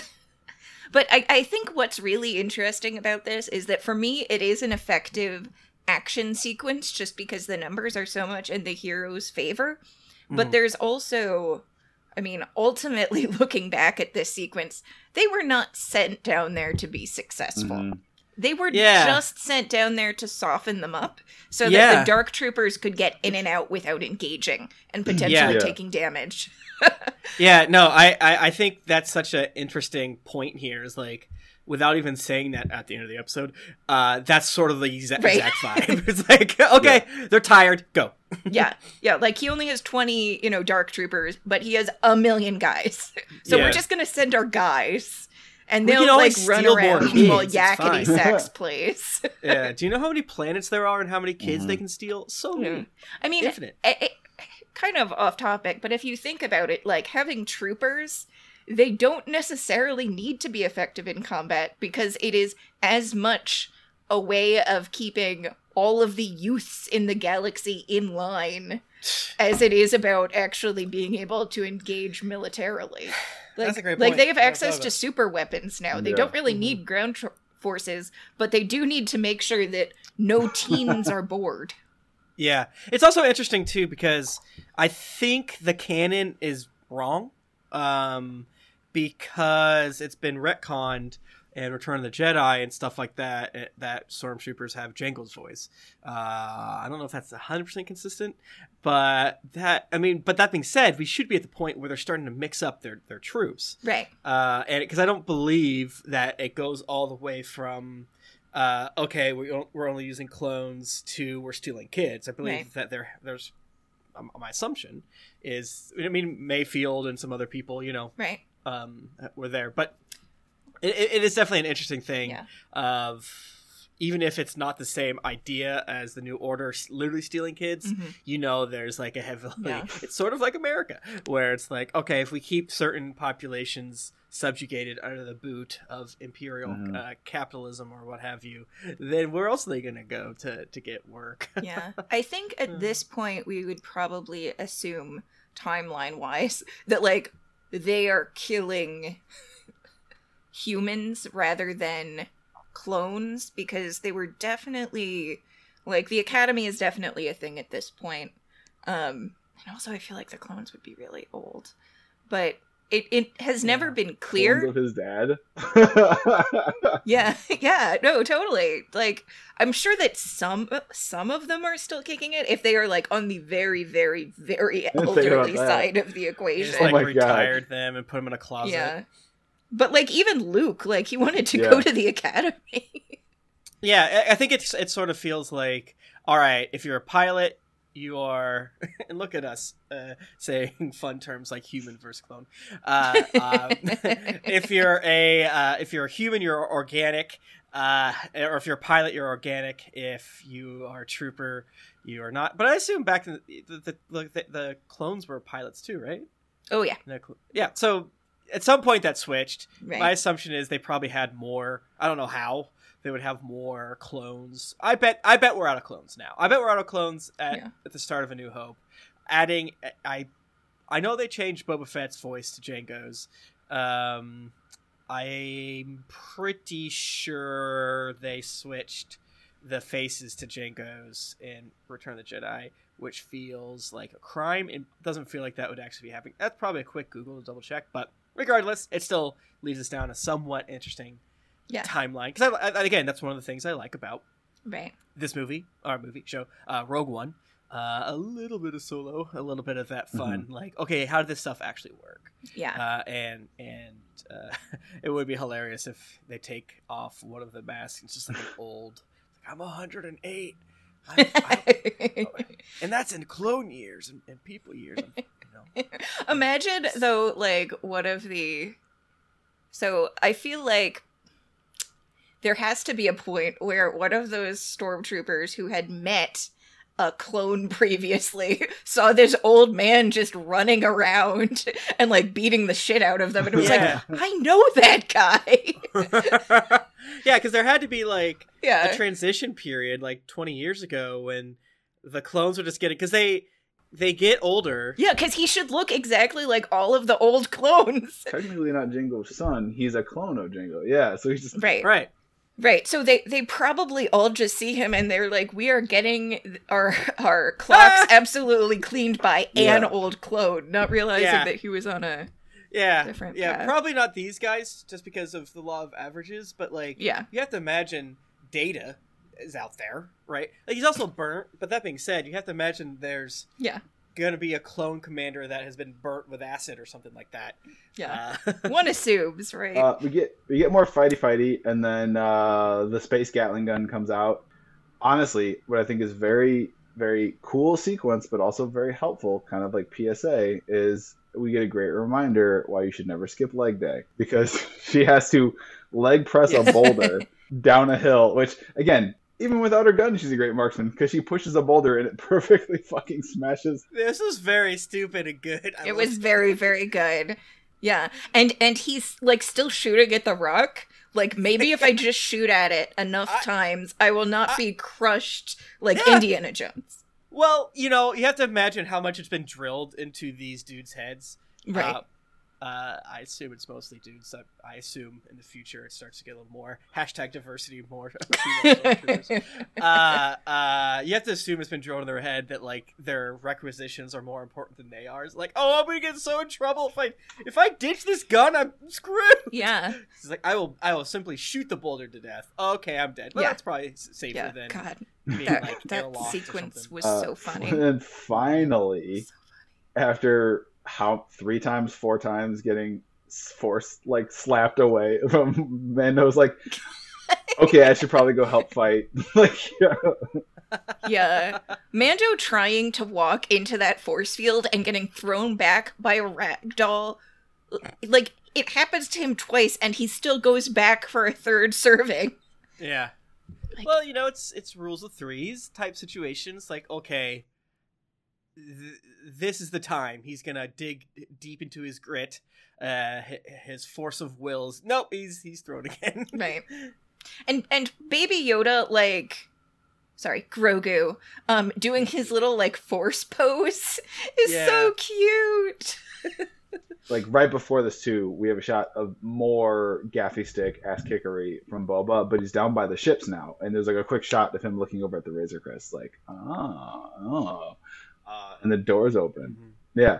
But I, I think what's really interesting about this is that for me, it is an effective action sequence just because the numbers are so much in the hero's favor. But Mhm. there's also, I mean, ultimately looking back at this sequence, they were not sent down there to be successful. mhm. They were Yeah. just sent down there to soften them up so that Yeah. the dark troopers could get in and out without engaging and potentially Yeah. taking damage. Yeah, no, I, I, I think that's such an interesting point here. Is like, without even saying that at the end of the episode, uh, that's sort of the exa- Right. exact vibe. it's like, okay, they're tired, go. yeah, yeah. Like he only has twenty, you know, dark troopers, but he has a million guys. So Yeah. we're just gonna send our guys, and We they'll like run around kids, while it's yakety fine. sax plays. Yeah. Do you know how many planets there are and how many kids Mhm. they can steal? So many. I mean, Infinite. it, it- kind of off topic, but if you think about it, like having troopers, they don't necessarily need to be effective in combat because it is as much a way of keeping all of the youths in the galaxy in line as it is about actually being able to engage militarily. Like, That's a great like they have access to super weapons now. They Yeah. don't really Mhm. need ground tr- forces, but they do need to make sure that no teens are bored. Yeah, it's also interesting too because I think the canon is wrong, um, because it's been retconned and Return of the Jedi and stuff like that. eh, That stormtroopers have Jango's voice. Uh, I don't know if that's hundred percent consistent, but that I mean, but that being said, we should be at the point where they're starting to mix up their their troops Right. uh, and because I don't believe that it goes all the way from uh, okay, we don't, we're only using clones to we're stealing kids. I believe Right. that there there's my assumption is I mean Mayfield and some other people you know Right. um, were there, but it, it it is definitely an interesting thing Yeah. of even if it's not the same idea as the new order literally stealing kids Mhm. you know there's like a heavily Yeah. it's sort of like america where it's like okay if we keep certain populations subjugated under the boot of imperial Mhm. uh, capitalism or what have you then where else are they gonna go to to get work yeah. I think at this point we would probably assume timeline wise that like they are killing humans rather than clones because they were definitely like the academy is definitely a thing at this point. Um and also I feel like the clones would be really old. But it, it has never Yeah. been clear. Clones of his dad. Yeah, yeah, no, totally. Like, I'm sure that some some of them are still kicking it if they are like on the very, very, very didn't think about elderly side of the equation. just Oh like my God. retired them and put them in a closet yeah, but like even Luke, like he wanted to Yeah. go to the academy. Yeah, I- I think it's it sort of feels like all right, if you're a pilot, you are and look at us uh, saying fun terms like human versus clone. Uh, um, if you're a uh, if you're a human, you're organic. Uh, or if you're a pilot, you're organic. If you are a trooper, you are not. But I assume back in the the, the, the, the clones were pilots too, right? oh yeah, No cl- Yeah. So at some point that switched. right. My assumption is they probably had more. I don't know how they would have more clones. I bet. I bet we're out of clones now. I bet we're out of clones at, Yeah. at the start of A New Hope. Adding, I, I know they changed Boba Fett's voice to Jango's. Um, I'm pretty sure they switched the faces to Jango's in Return of the Jedi, which feels like a crime. It doesn't feel like that would actually be happening. That's probably a quick Google to double check, but regardless, it still leads us down a somewhat interesting Yeah. timeline. Because I, I, again, that's one of the things I like about Right. this movie, our movie show, uh, Rogue One. Uh, a little bit of solo, a little bit of that fun. Like, okay, how did this stuff actually work? Yeah. Uh, and and uh, it would be hilarious if they take off one of the masks. It's just like an old. Like, I'm 108, I, I, and that's in clone years and, and people years. I'm, you know. Imagine though, like one of the. So I feel like there has to be a point where one of those stormtroopers who had met a clone previously saw this old man just running around and like beating the shit out of them and it was Yeah. like i know that guy yeah, because there had to be like a transition period, like 20 years ago, when the clones were just getting because they they get older. yeah because he should look exactly like all of the old clones Technically not Jango's son. He's a clone of Jango. Yeah, so he's just right Right. Right. So they they probably all just see him and they're like, we are getting our our clocks Ah! absolutely cleaned by an Yeah. old clone, not realizing Yeah. that he was on a Yeah. Different yeah. path. Probably not these guys, just because of the law of averages. But like, yeah you have to imagine Data is out there, right? Like he's also burnt. But that being said, you have to imagine there's yeah gonna be a clone commander that has been burnt with acid or something like that. yeah. Uh, One assumes, right? Uh, we get we get more fighty fighty, and then uh, the space Gatling gun comes out. Honestly, what I think is very very cool sequence, but also very helpful, kind of like PSA, is we get a great reminder why you should never skip leg day because she has to leg press a boulder down a hill, which again. Even without her gun, she's a great marksman because she pushes a boulder and it perfectly fucking smashes. this was very stupid and good. I it will was very very good. Yeah. And and he's like still shooting at the rock. Like maybe if I just shoot at it enough I- times, I will not I- be crushed like Yeah. Indiana Jones. Well, you know, you have to imagine how much it's been drilled into these dudes' heads. Right. Uh, uh, I assume it's mostly dudes. I, I assume in the future it starts to get a little more hashtag diversity more. uh, uh, you have to assume it's been drilled in their head that like their requisitions are more important than they are. It's like, oh, I'm gonna get so in trouble if I if I ditch this gun, I'm screwed. yeah. It's like I will I will simply shoot the boulder to death. Okay, I'm dead. Well, Yeah. that's probably safer Yeah. than God. being That, like that sequence was Uh, so funny. And then finally, after how three times, four times getting s- forced like slapped away from Mando's like, okay, I should probably go help fight. like, yeah. yeah. Mando trying to walk into that force field and getting thrown back by a rag doll. Uh, like, it happens to him twice and he still goes back for a third serving. Yeah. Like- well, you know, it's it's rules of threes type situations. Like, okay, th- this is the time he's gonna dig deep into his grit, uh, his force of wills. Nope, he's he's thrown again. Right. And and baby Yoda like sorry, Grogu um doing his little like force pose is Yeah. so cute. like right before this too, we have a shot of more gaffi stick ass kickery from Boba, but he's down by the ships now, and there's like a quick shot of him looking over at the Razor Crest, like, oh, oh, uh, and the doors open. Yeah.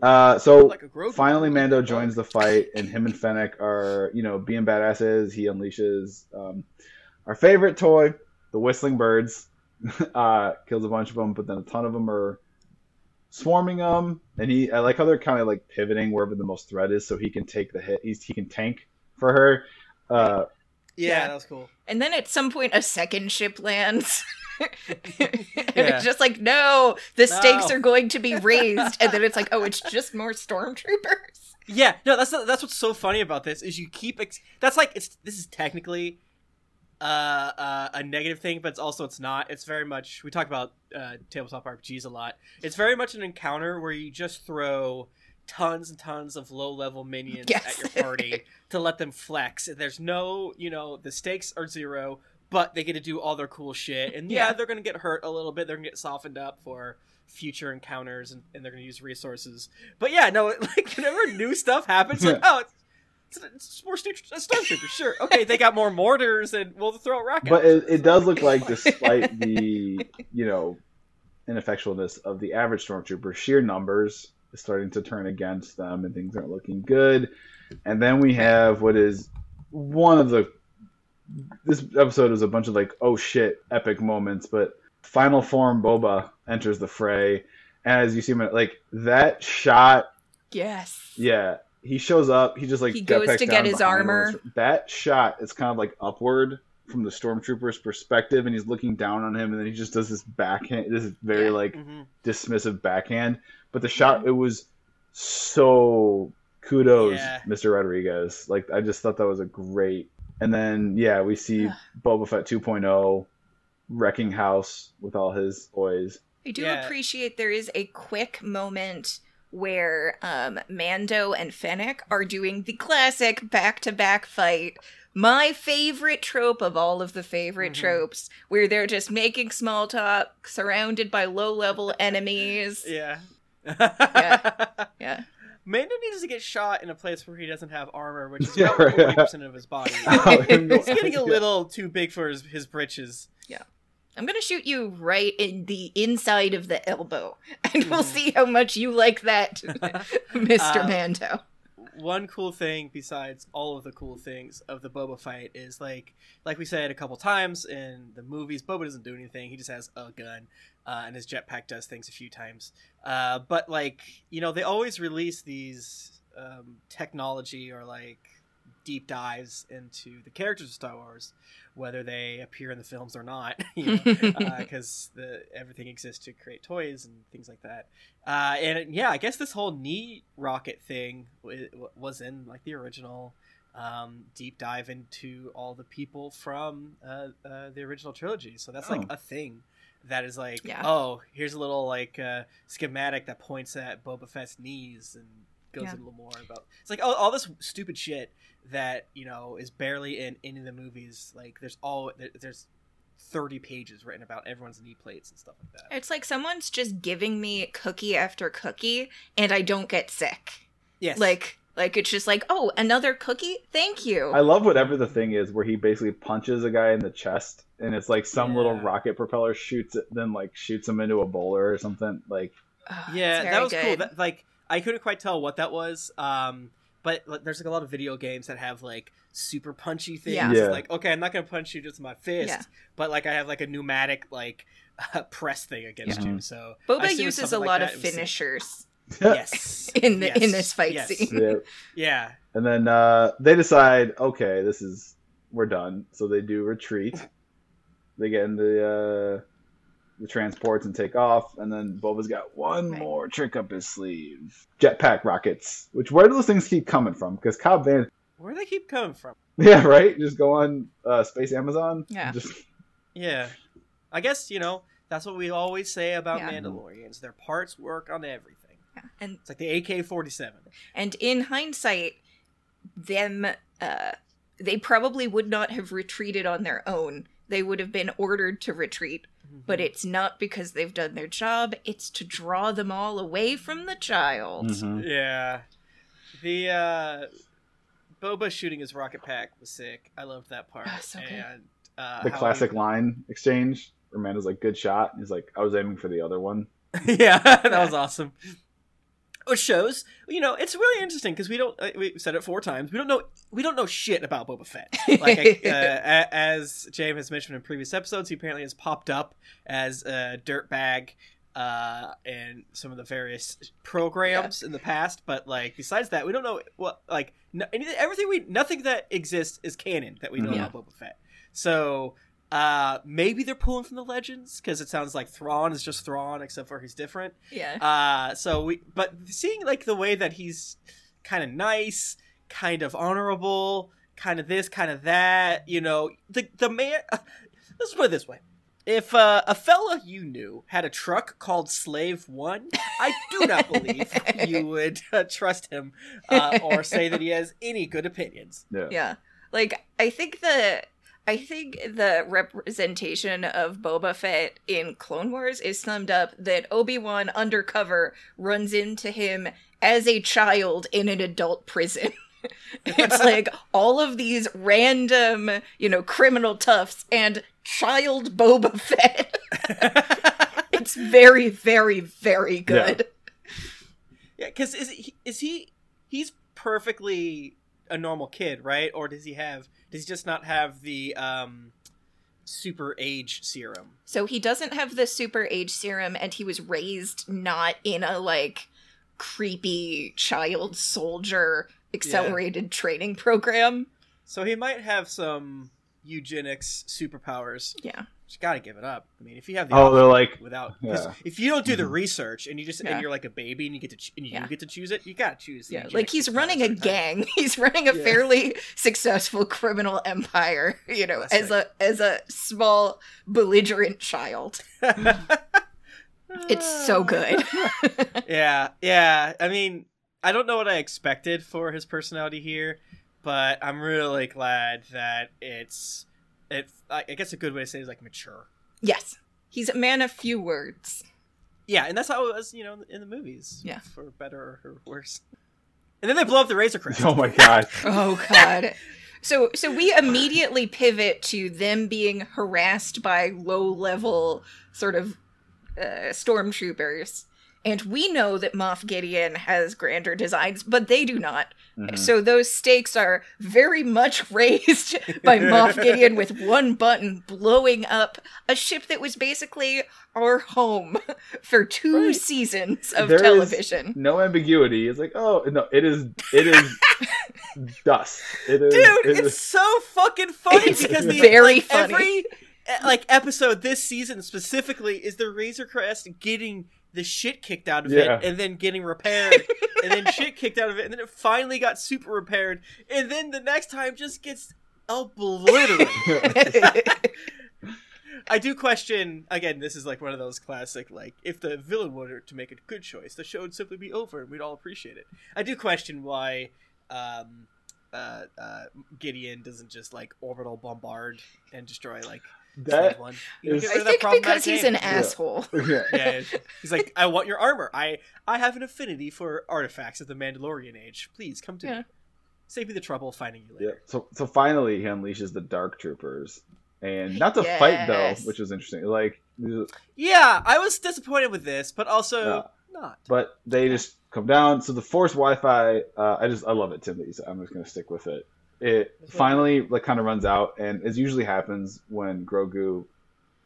Uh, so Like finally Mando joins the fight and him and Fennec are you know being badasses. He unleashes um, our favorite toy the whistling birds. Uh, kills a bunch of them but then a ton of them are swarming them and he I like how they're kind of like pivoting wherever the most threat is so he can take the hit. He's, he can tank for her. Uh, Yeah, Yeah. that was cool. And then at some point a second ship lands. and Yeah. it's just like, no, the stakes are going to be raised. and then it's like, oh, it's just more stormtroopers. Yeah, no, that's that's what's so funny about this is you keep ex- that's like it's this is technically uh, uh, a negative thing, but it's also it's not. It's very much we talk about uh, tabletop RPGs a lot. It's very much an encounter where you just throw tons and tons of low level minions Yes. at your party to let them flex. There's no, you know, the stakes are zero, but they get to do all their cool shit. And yeah, Yeah. they're gonna get hurt a little bit. They're gonna get softened up for future encounters and, and they're gonna use resources. But yeah, no, like whenever new stuff happens, like oh, it's, It's, it's more stu- uh, stormtroopers, sure. Okay, they got more mortars and we'll throw a rocket. But it, it does look like, despite the you know ineffectualness of the average stormtrooper, sheer numbers is starting to turn against them, and things aren't looking good. And then we have what is one of the this episode is a bunch of like oh shit epic moments, but final form Boba enters the fray. As you see him, like that shot, Yes. yeah, he shows up. He just like He goes to get his behind one of armor. That shot is kind of like upward from the stormtrooper's perspective, and he's looking down on him, and then he just does this backhand, this very Yeah. like Mhm. dismissive backhand. But the shot, it was so kudos, Yeah. Mr. Rodriguez. Like I just thought that was a great. And then yeah, we see Yeah. Boba Fett 2.0 wrecking house with all his boys. I do Yeah. appreciate there is a quick moment where um, Mando and Fennec are doing the classic back to back fight. My favorite trope of all of the favorite Mhm. tropes, where they're just making small talk, surrounded by low level enemies. Yeah. Yeah. Mando needs to get shot in a place where he doesn't have armor, which is Yeah, about right. 40% of his body. I have no He's getting a little too big for his, his britches. Yeah. I'm gonna shoot you right in the inside of the elbow, and we'll Mhm. see how much you like that, Mr. Uh, Mando. One cool thing besides all of the cool things of the Boba fight is like like we said a couple times in the movies, Boba doesn't do anything. He just has a gun, uh, and his jetpack does things a few times. Uh, but like you know, they always release these um, technology or like deep dives into the characters of Star Wars, whether they appear in the films or not. You know, because everything exists to create toys and things like that. Uh, and yeah, I guess this whole knee rocket thing w- w- was in like the original um, deep dive into all the people from uh, uh, the original trilogy. So that's like Oh. a thing that is like, Yeah. oh, here's a little like uh, schematic that points at Boba Fett's knees and goes Yeah. a little more about. It's like all, all this stupid shit that you know is barely in any of the movies. Like there's all there, there's. 30 pages written about everyone's knee plates and stuff like that. It's like someone's just giving me cookie after cookie, and I don't get sick. Yes. Like, like it's just like, oh, another cookie? Thank you. I love whatever the thing is where he basically punches a guy in the chest and it's like some little rocket propeller shoots it then like shoots him into a bowler or something. Like Oh, yeah, that very was cool. That, like I couldn't quite tell what that was. Um, but like, there's like a lot of video games that have like super punchy things. Yeah. Yeah. Like okay, I'm not gonna punch you just with my fist, Yeah. but like I have like a pneumatic like press thing against Yeah. you. So Boba uses a something like lot that. of It was sick. finishers Yes. in the in this fight Yes. scene. yeah. Yeah. And then uh, they decide, okay, this is we're done. So they do retreat. They get in the uh, the transports and take off. And then Boba's got one Right. more trick up his sleeve: jetpack rockets. Which where do those things keep coming from? Because Cobb Vanth, Where do they keep coming from? yeah, right. Just go on uh, Space Amazon. Yeah. Just Yeah. I guess you know that's what we always say about Yeah. Mandalorians. Their parts work on everything. Yeah. And It's like the AK-47. and in hindsight, them uh, they probably would not have retreated on their own. They would have been ordered to retreat, but it's not because they've done their job. It's to draw them all away from the child. Mhm. Yeah. The uh Boba shooting his rocket pack was sick. I loved that part. Ah, so and uh the classic he- line exchange. Where Amanda's like, "Good shot." He's like, "I was aiming for the other one." yeah, that was awesome. Which shows, you know, it's really interesting because we don't. Uh, we said it four times. We don't know. We don't know shit about Boba Fett. Like, uh, as James has mentioned in previous episodes, he apparently has popped up as a dirtbag uh, in some of the various programs in the past. But like, besides that, we don't know what like no, anything, everything we nothing that exists is canon that we know Yeah. about Boba Fett. So uh, maybe they're pulling from the legends because it sounds like Thrawn is just Thrawn, except for he's different. Yeah. Uh, so we, but seeing like the way that he's kind of nice, kind of honorable, kind of this, kind of that, you know, the the man. let's put it this way: if uh, a fella you knew had a truck called Slave One, I do not believe you would uh, trust him uh, or say that he has any good opinions. Yeah. Yeah. Like I think the I think the representation of Boba Fett in Clone Wars is summed up that Obi-Wan undercover runs into him as a child in an adult prison. it's like all of these random, you know, criminal toughs and child Boba Fett. it's very, very, very good. Yeah, because is he, is he he's perfectly a normal kid, right? Or does he have does he just not have the um super age serum? So he doesn't have the super age serum, and he was raised not in a like creepy child soldier accelerated training program. So he might have some eugenics superpowers. Yeah. Just gotta give it up. I mean, if you have the Oh, they're like, without, 'cause yeah. if you don't do the Mhm. research and you just Yeah. and you're like a baby and you get to ch- and you Yeah. get to choose it, you gotta choose. Yeah, like he's running a every time. gang. He's running a Yeah. fairly successful criminal empire, you know, as Classic. a as a small belligerent child. It's so good. yeah, yeah. I mean, I don't know what I expected for his personality here, but I'm really glad that it's it. I I guess a good way to say it is like mature. yes. He's a man of few words. Yeah, and that's how it was, you know, in the movies. Yeah. for better or worse. And then they blow up the Razor Crest. oh my god. Oh god. So so we immediately pivot to them being harassed by low level sort of uh, stormtroopers. And we know that Moff Gideon has grander designs, but they do not. Mhm. So those stakes are very much raised by Moff Gideon with one button blowing up a ship that was basically our home for two Right. seasons of There is television. no ambiguity. It's like, oh no, it is it is dust. It is Dude, it it's so fucking funny because the very like, funny. every eh, like episode this season specifically is the Razor Crest getting the shit kicked out of Yeah. it and then getting repaired and then shit kicked out of it and then it finally got super repaired and then the next time just gets obliterated. I do question again. This is like one of those classic like if the villain were to make a good choice, the show would simply be over and we'd all appreciate it. I do question why um, uh, uh, Gideon doesn't just like orbital bombard and destroy like that one. is- I think because he's an asshole. yeah. Yeah, he's like, I want your armor. I I have an affinity for artifacts of the Mandalorian age. Please come to Yeah. me. Save me the trouble of finding you Yeah. later. So so finally he unleashes the dark troopers. And not to fight though, which was interesting. Like Yeah, I was disappointed with this, but also Yeah. not. but they just come down. So the force Wi-Fi, uh, I just I love it, Timothy. So I'm just gonna stick with it. It Okay. finally like kind of runs out, and as usually happens when Grogu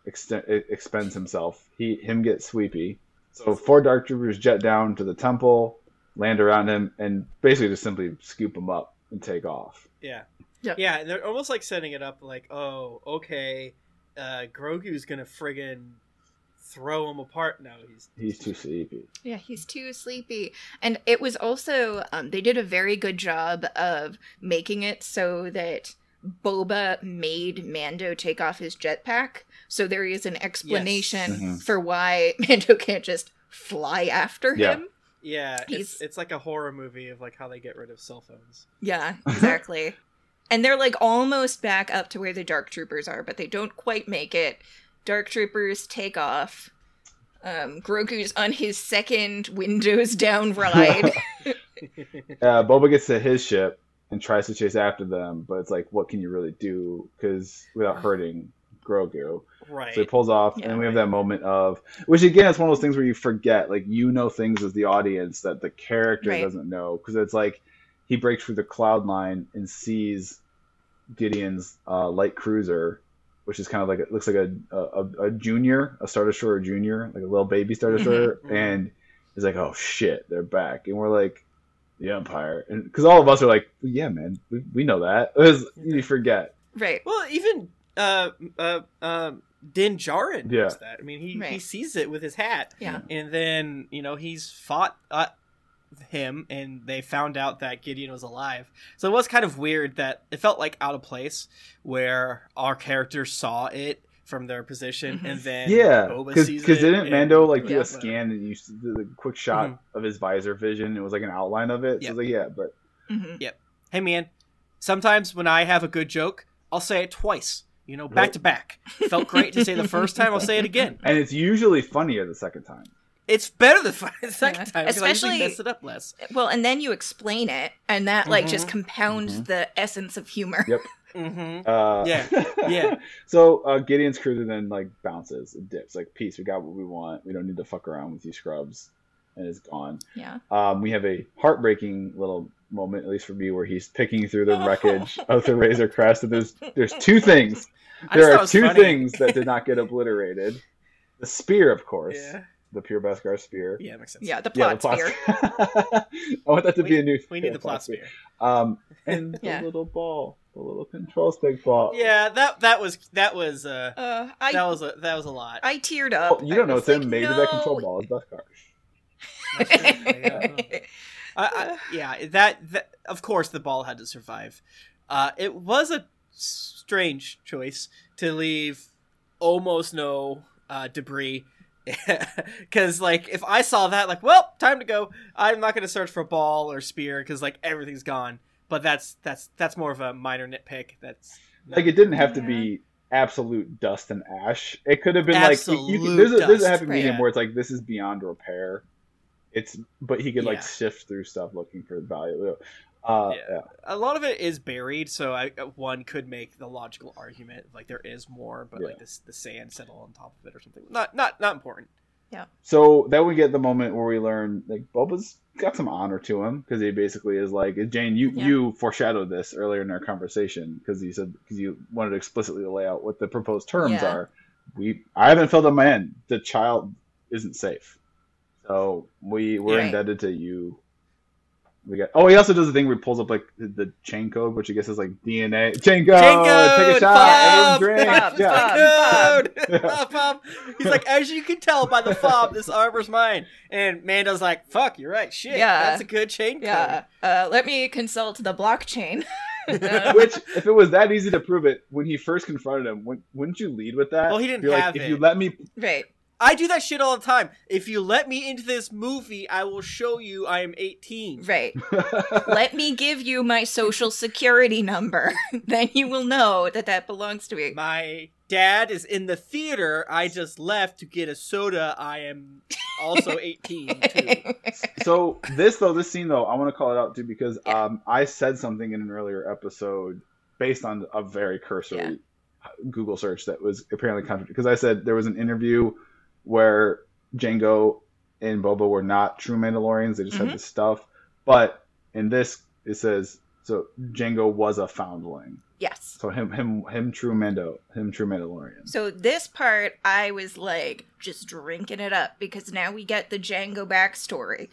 extend, expends himself, he him gets sweepy. So four dark troopers jet down to the temple, land around him, and basically just simply scoop him up and take off. Yeah. Yep. Yeah, and they're almost like setting it up like, oh, okay, uh, Grogu's gonna friggin' throw him apart. No, he's He's too sleepy. Yeah, he's too sleepy. And it was also, um, they did a very good job of making it so that Boba made Mando take off his jetpack. So there is an explanation Mhm. for why Mando can't just fly after Yeah. him. yeah, it's it's like a horror movie of like how they get rid of cell phones. Yeah, exactly. and they're like almost back up to where the Dark Troopers are, but they don't quite make it. Dark Troopers take off. Um, Grogu's on his second windows down ride. Uh, Boba gets to his ship and tries to chase after them, but it's like, what can you really do? Because without hurting Grogu, Right. so he pulls off, Yeah. and we have that moment of, which again, it's one of those things where you forget, like you know things as the audience that the character Right. doesn't know, because it's like he breaks through the cloud line and sees Gideon's uh, light cruiser. Which is kind of like it looks like a, a a junior, a Star Destroyer junior, like a little baby Star. Destroyer, Mhm. and he's like, "Oh shit, they're back," and we're like, the Empire, and because all of us are like, yeah, man, we, we know that. It was- you forget. right. well, even uh, uh, um, Din Djarin Yeah. knows that. I mean, he he sees it with his hat. Yeah. and then you know he's fought uh, him and they found out that gideon was alive so it was kind of weird that it felt like out of place where our characters saw it from their position and then Yeah, because didn't and- Mando like do Yeah. a scan and you see the, the quick shot Mhm. of his visor vision? It was like an outline of it. So Yep. it's like, yeah, but hmm hey man sometimes when i have a good joke i'll say it twice you know back Right. to back felt great to say the first time i'll say it again and it's usually funnier the second time. It's better the fi- second Yeah. time. 'cause I Especially- mess it up less. Well, and then you explain it, and that like just Mhm. compounds Mhm. the essence of humor. Yep. Mm-hmm. Uh, Yeah, yeah. so uh, Gideon's cruiser then like bounces and dips. Like, peace. We got what we want. We don't need to fuck around with you scrubs, and is gone. Yeah. Um, we have a heartbreaking little moment, at least for me, where he's picking through the wreckage of the Razor Crest. And there's there's two things. There are two funny. things that did not get obliterated. The spear, of course, Yeah, the pure Beskar spear. yeah, makes sense. Yeah, the Yeah, plot the spear. I want that to be a new. We need the plot spear. Um, and Yeah. the little ball, the little control stick ball. Yeah, that that was that was uh Uh, I that was a that was a lot. I teared up. Oh, you don't I know, was Tim. like, maybe no. that control ball is Beskar. Yeah. I, I, yeah, that, that of course the ball had to survive. Uh, it was a strange choice to leave almost no uh, debris. Because like if I saw that, like, well, time to go. I'm not going to search for ball or spear because like everything's gone. But that's that's that's more of a minor nitpick. That's Like it didn't have to be absolute dust and ash. It could have been like you, you can, there's a there's a happy right. medium Yeah. where it's like this is beyond repair. It's but he could like Yeah. sift through stuff looking for value. Uh, Yeah. yeah. a lot of it is buried, so I uh, one could make the logical argument like there is more, but like this the sand settle on top of it or something. Not not not important. Yeah. So then we get the moment where we learn like Boba's got some honor to him because he basically is like Jane. You Yeah. you foreshadowed this earlier in our conversation because you said because you wanted explicitly to explicitly lay out what the proposed terms Yeah. are. We I haven't filled them in. The child isn't safe, so we we're Right. indebted to you. We got. Oh, he also does the thing where he pulls up like the, the chain code, which I guess is like DNA. Chain code. Chain code, Take a shot. Bob, Everyone drink. Bob, yeah. Bob. Code! Bob, Bob. He's like, as you can tell by the fob, this armor's mine. And Mando's like, fuck, you're right. Shit, Yeah. that's a good chain code. Yeah. Uh, let me consult the blockchain. Which, if it was that easy to prove it, when he first confronted him, wouldn't- wouldn't you lead with that? Well, he didn't Be like, have if you let me, right. I do that shit all the time. If you let me into this movie, I will show you I am 18. Right. Let me give you my social security number. then you will know that that belongs to me. My dad is in the theater. I just left to get a soda. I am also 18 too. so this though, this scene though, I want to call it out too because um, I said something in an earlier episode based on a very cursory Google search that was apparently contradictory. Because I said there was an interview where Jango and Boba were not true Mandalorians; they just Mhm. had this stuff. But in this, it says so Jango was a foundling. Yes. So him, him, him, true Mando, him, true Mandalorian. So this part, I was like just drinking it up because now we get the Jango backstory,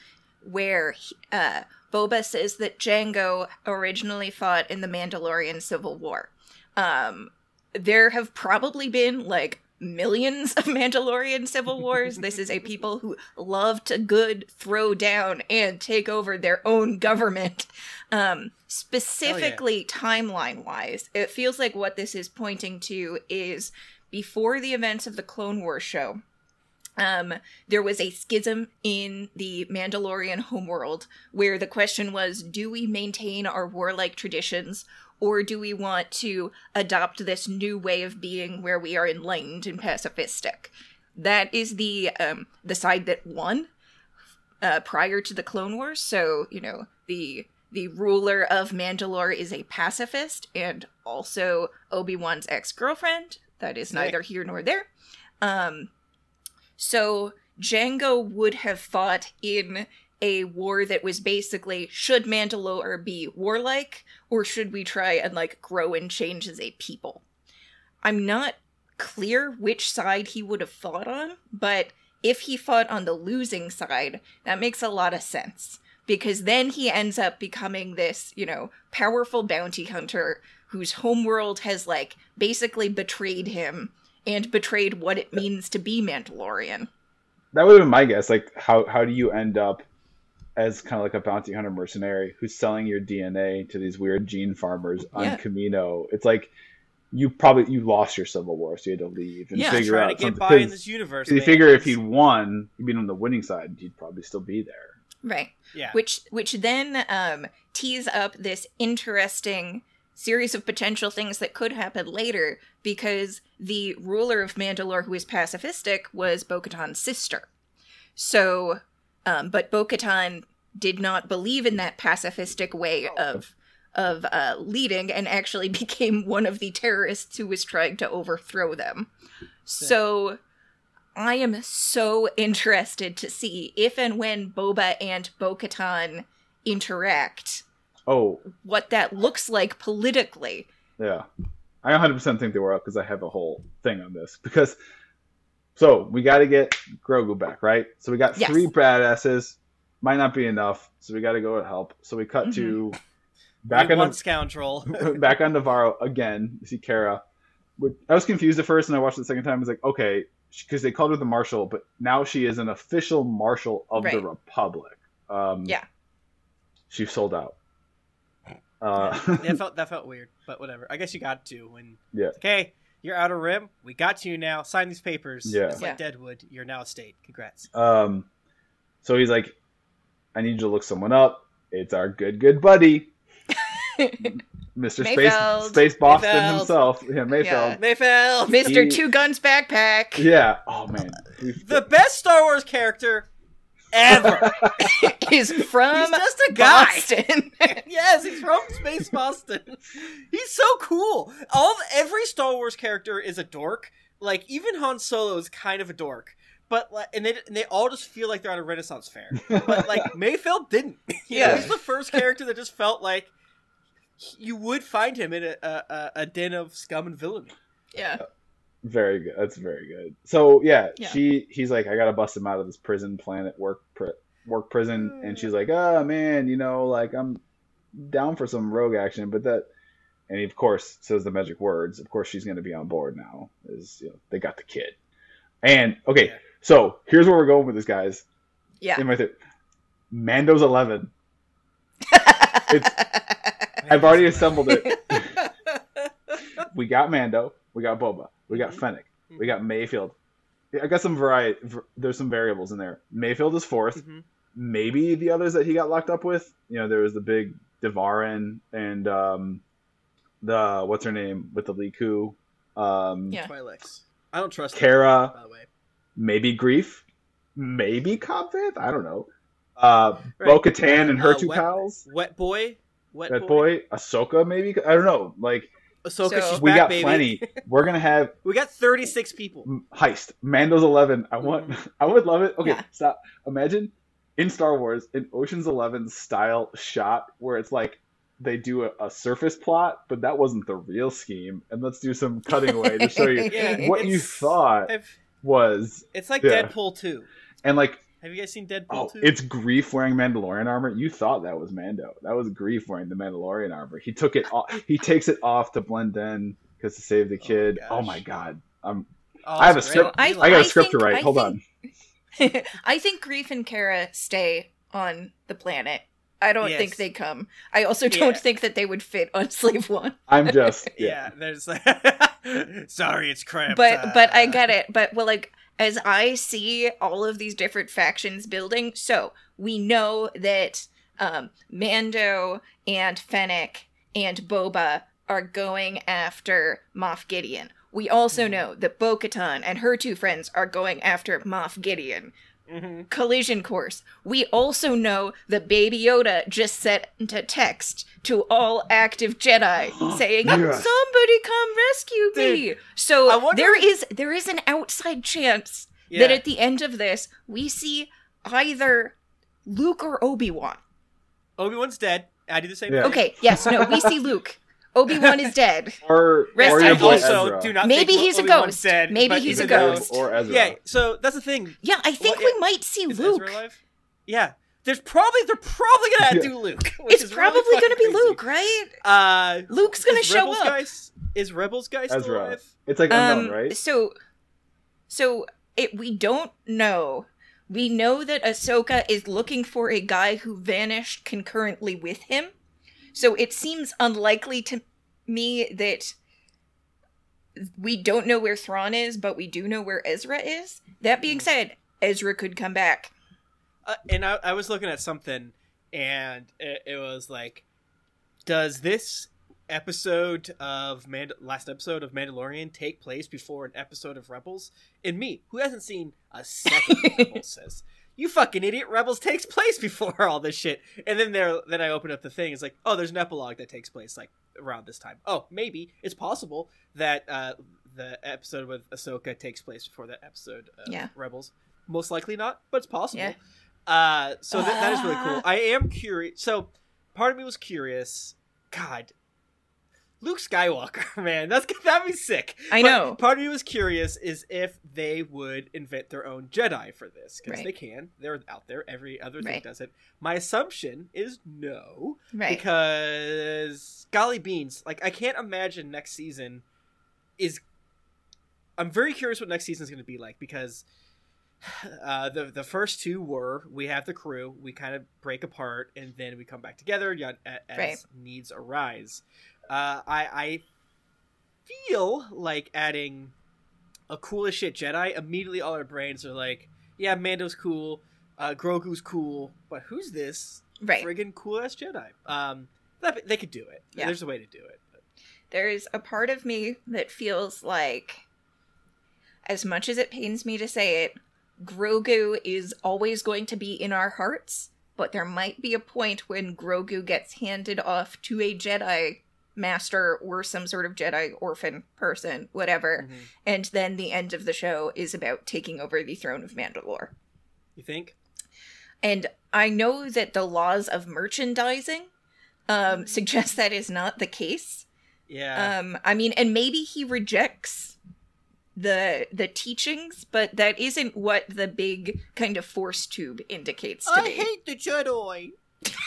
where uh, Boba says that Jango originally fought in the Mandalorian Civil War. Um, there have probably been like millions of Mandalorian civil wars. this is a people who love to good throw down and take over their own government. Um, specifically, timeline wise, it feels like what this is pointing to is before the events of the Clone Wars show. Um, there was a schism in the Mandalorian homeworld where the question was do we maintain our warlike traditions or do we want to adopt this new way of being where we are enlightened and pacifistic? That is the um, the side that won uh, prior to the Clone Wars. So you know the the ruler of Mandalore is a pacifist and also Obi Wan's ex girlfriend. That is neither here nor there. Um, so Jango would have fought in a war that was basically should Mandalore be warlike or should we try and like grow and change as a people? I'm not clear which side he would have fought on, but if he fought on the losing side, that makes a lot of sense because then he ends up becoming this, you know, powerful bounty hunter whose homeworld has like basically betrayed him and betrayed what it means to be Mandalorian. That would have been my guess. Like, how how do you end up as kind of like a bounty hunter mercenary who's selling your DNA to these weird gene farmers on Yeah. Kamino? It's like you probably you lost your civil war, so you had to leave and Yeah, figure Trying out to get something. by in 'cause this universe. you figure if he'd won, he'd been on the winning side, he'd probably still be there. Right. yeah. which which then um, tees up this interesting series of potential things that could happen later because the ruler of Mandalore who is pacifistic was Bo-Katan's sister. So, um, but Bo Katan did not believe in that pacifistic way of of uh, leading and actually became one of the terrorists who was trying to overthrow them. So I am so interested to see if and when Boba and Bo Katan interact, Oh, what that looks like politically. yeah. I 100% think they were up because I have a whole thing on this. Because, so we got to get Grogu back, right? So we got Yes. three badasses. Might not be enough, so we got to go to help. So we cut to back We on one the, scoundrel. back on Nevarro again. You see Cara. I was confused at first, and I watched it the second time. I was like, okay, because they called her the marshal, but now she is an official marshal of the Republic. Um, Yeah. she sold out. Uh, that felt that felt weird, but whatever. I guess you got to when. Yeah. Okay, you're out of rim. We got to you now. Sign these papers. Yeah. It's like Yeah. Deadwood. You're now a state. Congrats. Um, so he's like, I need you to look someone up. It's our good, good buddy, Mr. Space Mayfeld. Space Boston Mayfeld. himself. Yeah, Mayfeld. Mayfeld. Mr. He- Two Guns Backpack Yeah. Oh man. The best Star Wars character ever. is from He's just a guy. Boston. yes, he's from Space Boston. He's so cool. All every Star Wars character is a dork. Like even Han Solo is kind of a dork. But like, and they and they all just feel like they're at a Renaissance fair. But like Mayfield didn't. Yeah. he's the first character that just felt like you would find him in a, a, a- a den of scum and villainy. yeah. Very good. That's very good. So yeah, Yeah. she he's like, I gotta bust him out of this prison planet work pri- work prison, and mm. she's like, oh man, you know, like I'm down for some rogue action, but that. And he, of course, says the magic words. Of course, she's going to be on board now. Is you know, they got the kid, and okay, Yeah. so here's where we're going with this, guys. Yeah. in my th- Mando's eleven. I've already assembled it. We got Mando, we got Boba, we got Mhm. Fennec, we got Mayfield. I got some variety. There's some variables in there. Mayfield is 4th Mhm. Maybe the others that he got locked up with. You know, there was the big Devarin and um, the what's her name with the lekku. Um, Yeah. Twi'leks. I don't trust him, Cara, by the way. maybe Greef, maybe Cobb Vanth. I don't know. Uh, Right. Bo Katan and her Uh, two Wet- pals. Wet boy. Wet That boy, Ahsoka, maybe. I don't know. Like Ahsoka, So- she's we back, got baby. plenty. We're gonna have We got 36 people. heist. Mando's eleven. I want. Mm-hmm. I would love it. Okay, Yeah. stop. Imagine in Star Wars, an Ocean's Eleven style shot where it's like they do a, a surface plot, but that wasn't the real scheme. And let's do some cutting away to show you Yeah, what you thought I've- was. It's like Yeah. Deadpool 2. And like, Have you guys seen Deadpool oh, 2? it's Greef wearing Mandalorian armor. You thought that was Mando. That was Greef wearing the Mandalorian armor. He took it off. He takes it off to blend in because to save the Oh my kid. Oh gosh. my god. Um, Oh, I have a script. I- I got a I script to write. I Hold think- on. I think Greef and Cara stay on the planet. I don't Yes. think they come. I also don't Yeah. think that they would fit on Slave One. I'm just yeah. yeah. there's sorry, it's crap. But but I Uh, get it. But well, like as I see all of these different factions building, so we know that um, Mando and Fennec and Boba are going after Moff Gideon. We also Mhm. know that Bo-Katan and her two friends are going after Moff Gideon. Mhm. collision course. We also know that Baby Yoda just sent a text to all active Jedi saying, Yes. "Somebody come rescue me." So wonder- there is there is an outside chance Yeah. that at the end of this we see either Luke or Obi Wan. Obi Wan's dead. I do the same Yeah. thing. Okay, yes, no, we see Luke. Obi Wan is dead. Or Rest or in your peace. also Ezra. do not Maybe think he's a Obi-Wan's ghost. Dead, Maybe he's a ghost. or Ezra. Yeah, so that's the thing. Yeah, I think What- we might see Is Luke. Ezra alive? Yeah. There's probably they're probably gonna Yeah. do Luke. which It's is probably really gonna be crazy. Luke, right? Uh, Luke's gonna show Rebels up. Guy, s- is Rebels guy still Ezra. alive? It's like unknown, Um, right? So, so it we don't know. We know that Ahsoka is looking for a guy who vanished concurrently with him. So it seems unlikely to me that we don't know where Thrawn is, but we do know where Ezra is. That being said, Ezra could come back. Uh, and I, I was looking at something, and it, it was like, does this episode of Mand- last episode of Mandalorian take place before an episode of Rebels? And me, who hasn't seen a second of Rebels, says, you fucking idiot, Rebels takes place before all this shit. And then there, then I open up the thing. It's like, oh, there's an epilogue that takes place like around this time. Oh, maybe it's possible that uh, the episode with Ahsoka takes place before that episode of Yeah. Rebels. Most likely not, but it's possible. Yeah. Uh, so that, that is really cool. I am curious. So part of me was curious. God, Luke Skywalker, man, that's that'd be sick. I But know. Part of me was curious is if they would invent their own Jedi for this because Right. they can. They're out there. Every other thing Right. does it. My assumption is no Right. because golly beans, like I can't imagine next season is. I'm very curious what next season is going to be like because uh, the the first two were we have the crew, we kind of break apart, and then we come back together as Right. needs arise. Uh, I I feel like adding a cool as shit Jedi. Immediately, all our brains are like, yeah, Mando's cool, uh, Grogu's cool, but who's this right. friggin' cool ass Jedi? Um, that, they could do it. Yeah. There's a way to do it. There's a part of me that feels like, as much as it pains me to say it, Grogu is always going to be in our hearts, but there might be a point when Grogu gets handed off to a Jedi master or some sort of Jedi orphan person, whatever, Mhm. and then the end of the show is about taking over the throne of Mandalore. You think? And I know that the laws of merchandising um, suggest that is not the case. Yeah. Um, I mean, and maybe he rejects the the teachings, but that isn't what the big kind of force tube indicates to me. the Jedi.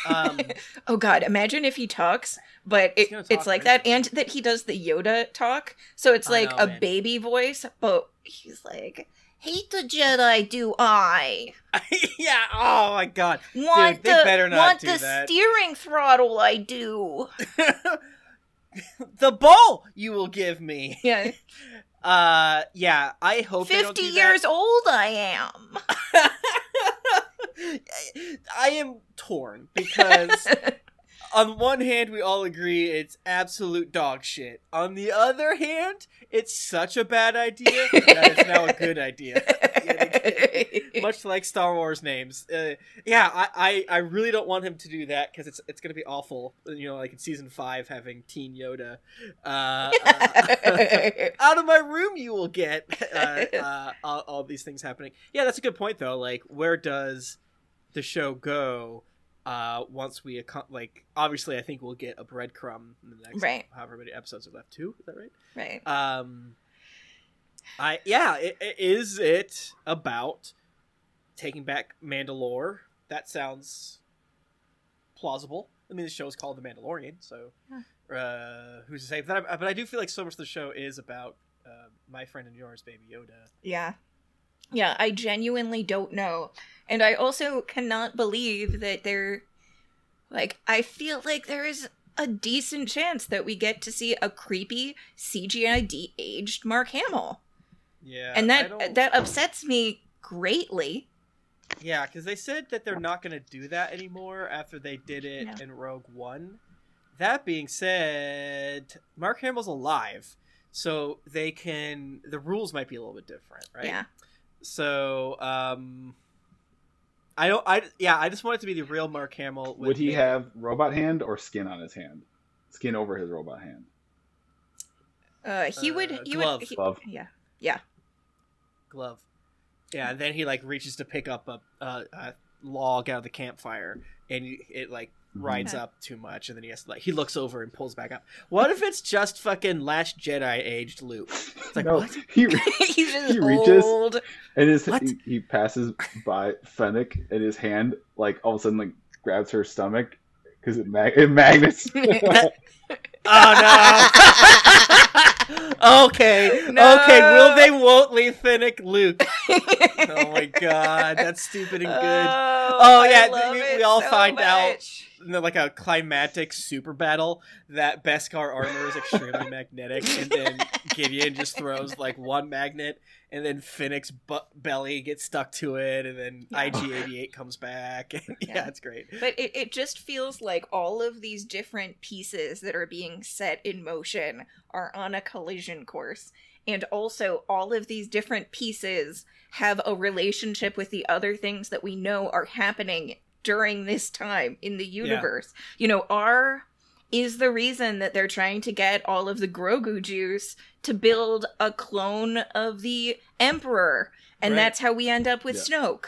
Um, oh God, imagine if he talks, but it, gonna it's like right? that, and that he does the Yoda talk. So it's like know, a man. baby voice, but he's like, "Hate the Jedi, do I? yeah. Oh my god. Want they the better not want do the that." steering throttle, I do." the ball you will give me. Yeah, Uh, yeah. I hope they don't fifty do years old I am. I am torn because on one hand we all agree it's absolute dog shit. On the other hand, it's such a bad idea that it's now a good idea. much like Star Wars names. Uh, yeah, I, I, I really don't want him to do that because it's it's gonna be awful. You know, like in season five, having Teen Yoda. Uh, uh, out of my room, you will get uh, uh, all, all these things happening. Yeah, that's a good point though. Like, where does the show go? Uh, once we like, obviously, I think we'll get a breadcrumb in the next Right. however many episodes are left. Two, is that right? right. um i yeah i i- is it about taking back mandalore that sounds plausible i mean the show is called the mandalorian so uh who's to say but I, but I do feel like so much of the show is about uh, my friend and yours baby yoda Yeah. Yeah, I genuinely don't know. And I also cannot believe that there like I feel like there is a decent chance that we get to see a creepy CGI de-aged Mark Hamill. yeah and that that upsets me greatly. yeah because they said that they're not going to do that anymore after they did it No. in rogue one that being said mark hamill's alive so they can the rules might be a little bit different right Yeah. So, um, I don't. I yeah. I just want it to be the real Mark Hamill. with Would he Nick- have robot hand or skin on his hand? Skin over his robot hand. Uh he would Uh, he glove. would he, Glove. yeah. Yeah. glove? Yeah, and then he like reaches to pick up a, a, a log out of the campfire, and it like Mm-hmm. rides Yeah. up too much, and then he has to like he looks over and pulls back up. What if it's just fucking Last Jedi aged Luke? It's like no, what? he He's just He reaches- old. and his he, he passes by Fennec, and his hand like all of a sudden like grabs her stomach because it mag it magnets. Oh no. okay. No. Okay. Will they? Won't leave Fennec Luke? Oh my god, that's stupid and good. Oh, Oh, yeah, we- we all so find out- like a climatic super battle that Beskar armor is extremely magnetic, and then Gideon just throws like one magnet, and then Fennec's bu- belly gets stuck to it, and then Yeah. IG88 comes back. yeah, Yeah. it's great. But it, it just feels like all of these different pieces that are being set in motion are on a collision course. and also all of these different pieces have a relationship with the other things that we know are happening during this time in the universe. Yeah. You know, R is the reason that they're trying to get all of the Grogu juice to build a clone of the Emperor. And right. that's how we end up with yeah. Snoke.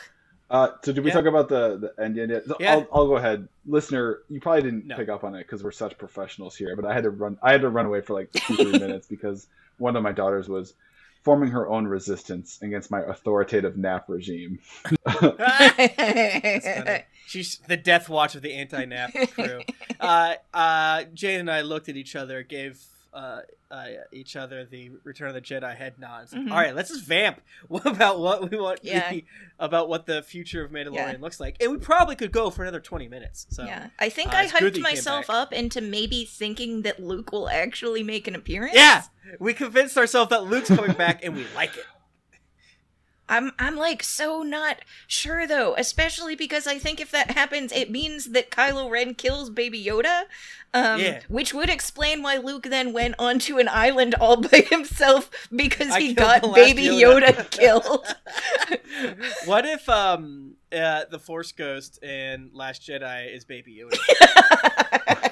Uh, so did we yeah. talk about the, the end yet? So yeah. I'll, I'll go ahead, listener. You probably didn't no. pick up on it because we're such professionals here. But I had to run. I had to run away for like two three minutes because one of my daughters was forming her own resistance against my authoritative nap regime. She's the death watch of the anti-nap crew. Uh, uh, Jane and I looked at each other, gave uh, uh, each other the Return of the Jedi head nods. Mm-hmm. All right, let's just vamp about what we want. Yeah. The, about what the future of Mandalorian yeah. looks like, and we probably could go for another twenty minutes. So yeah, I think uh, I hyped myself up into maybe thinking that Luke will actually make an appearance. Yeah, we convinced ourselves that Luke's coming back, and we like it. I'm I'm like so not sure though, especially because I think if that happens, it means that Kylo Ren kills Baby Yoda, um, yeah. which would explain why Luke then went onto an island all by himself because he got Baby Yoda, Yoda killed. what if um uh, the Force Ghost in Last Jedi is Baby Yoda?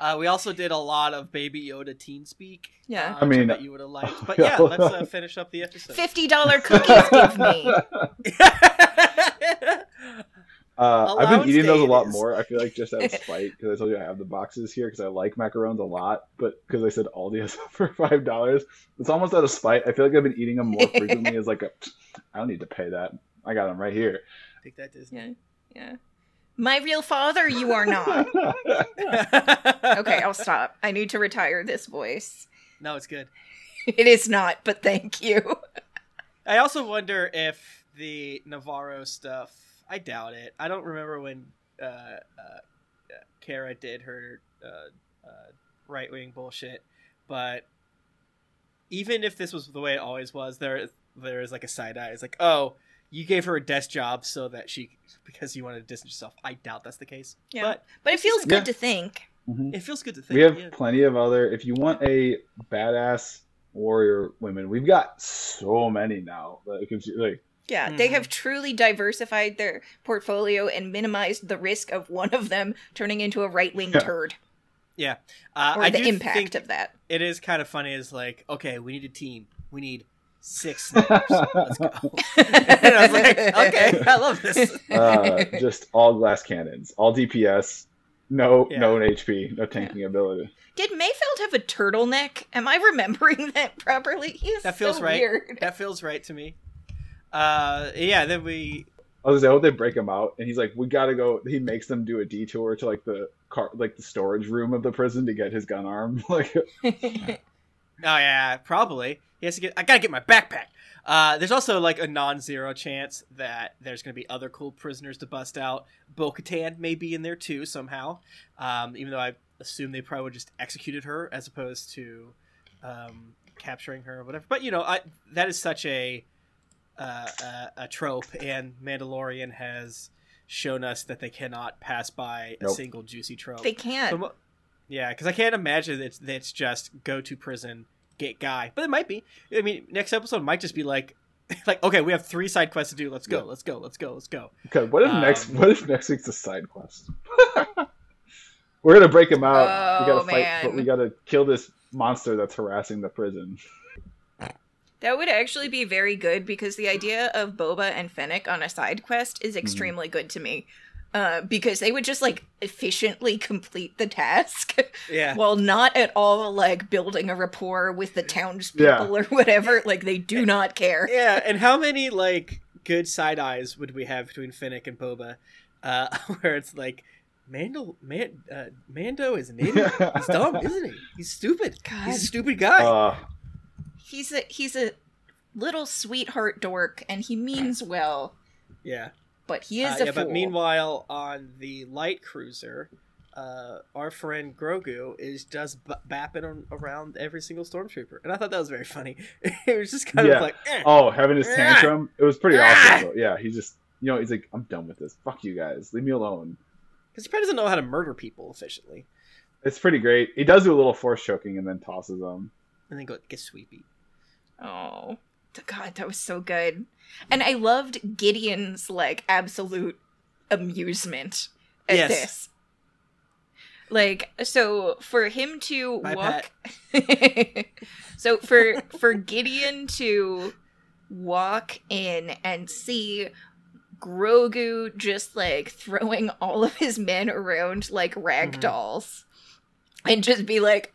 Uh, we also did a lot of Baby Yoda teen speak. Yeah, uh, I mean, that you would have liked. But yeah, let's uh, finish up the episode. Fifty dollar cookies, give me. Uh, I've been eating those a lot more. I feel like just out of spite because I told you I have the boxes here because I like macarons a lot, but because I said Aldi has for five dollars, it's almost out of spite. I feel like I've been eating them more frequently as like a. I don't need to pay that. I got them right here. Take that Disney. Yeah, yeah. My real father, you are not. okay, I'll stop. I need to retire this voice. No, it's good. It is not, but thank you. I also wonder if the Nevarro stuff. I doubt it. I don't remember when uh, uh, Cara did her uh, uh right wing bullshit, but even if this was the way it always was, there there is like a side eye. It's like, oh, you gave her a desk job so that she because you wanted to distance yourself. I doubt that's the case. Yeah. But but it feels good yeah. to think. Mm-hmm. It feels good to think. We have yeah. plenty of other if you want a badass warrior women, we've got so many now. Like, like yeah, mm-hmm. they have truly diversified their portfolio and minimized the risk of one of them turning into a right wing yeah. turd. Yeah, uh, or I the impact of that. It is kind of funny. Is like, okay, we need a team. We need six snipers. Let's go. and I was like, okay, I love this. Uh, just all glass cannons, all DPS, no yeah. no HP, no tanking yeah. ability. Did Mayfeld have a turtleneck? Am I remembering that properly? He is that feels so right. Weird. That feels right to me. Uh, yeah. Then we. I was like, oh, they break him out, and he's like, we gotta go. He makes them do a detour to like the car, like the storage room of the prison to get his gun arm. like, yeah, probably. He has to get. I gotta get my backpack. Uh, there's also like a non-zero chance that there's going to be other cool prisoners to bust out. Bo-Katan may be in there too somehow. Um, even though I assume they probably just executed her as opposed to um, capturing her or whatever. But you know, I, that is such a, uh, a, a trope, and Mandalorian has shown us that they cannot pass by nope. a single juicy trope. They can't. So, yeah, because I can't imagine it's it's just go to prison, get guy. But it might be. I mean, next episode might just be like, like okay, we have three side quests to do. Let's go. Yeah. Let's go. Let's go. Let's go. Okay. What if um, next? What if next week's a side quest? We're gonna break him out. Oh, we gotta fight, man. but we gotta kill this monster that's harassing the prison. That would actually be very good because the idea of Boba and Fennec on a side quest is mm-hmm. extremely mm. good to me uh, because they would just like efficiently complete the task yeah while not at all like building a rapport with the townspeople yeah. or whatever like they do not care yeah and how many like good side eyes would we have between fennec and boba uh, where it's like Mando, Man, uh, Mando is an idiot. He's dumb, isn't he? He's stupid. God. He's a stupid guy. Uh, he's a he's a little sweetheart dork, and he means well. Yeah but he is uh, a yeah, fool. But meanwhile, on the light cruiser, uh, our friend Grogu is just b- bapping around every single stormtrooper, and I thought that was very funny. it was just kind yeah. of like, eh, oh, having his tantrum. It was pretty awesome. Though. Yeah, he just, you know, he's like, I'm done with this. Fuck you guys, leave me alone. Because he probably doesn't know how to murder people efficiently. It's pretty great. He does do a little force choking and then tosses them. and then go get sweepy. Oh, God, that was so good. And I loved Gideon's like absolute amusement at Yes. this. Like, so for him to Bye, walk, so for for Gideon to walk in and see Grogu just like throwing all of his men around like rag Mhm. dolls, and just be like,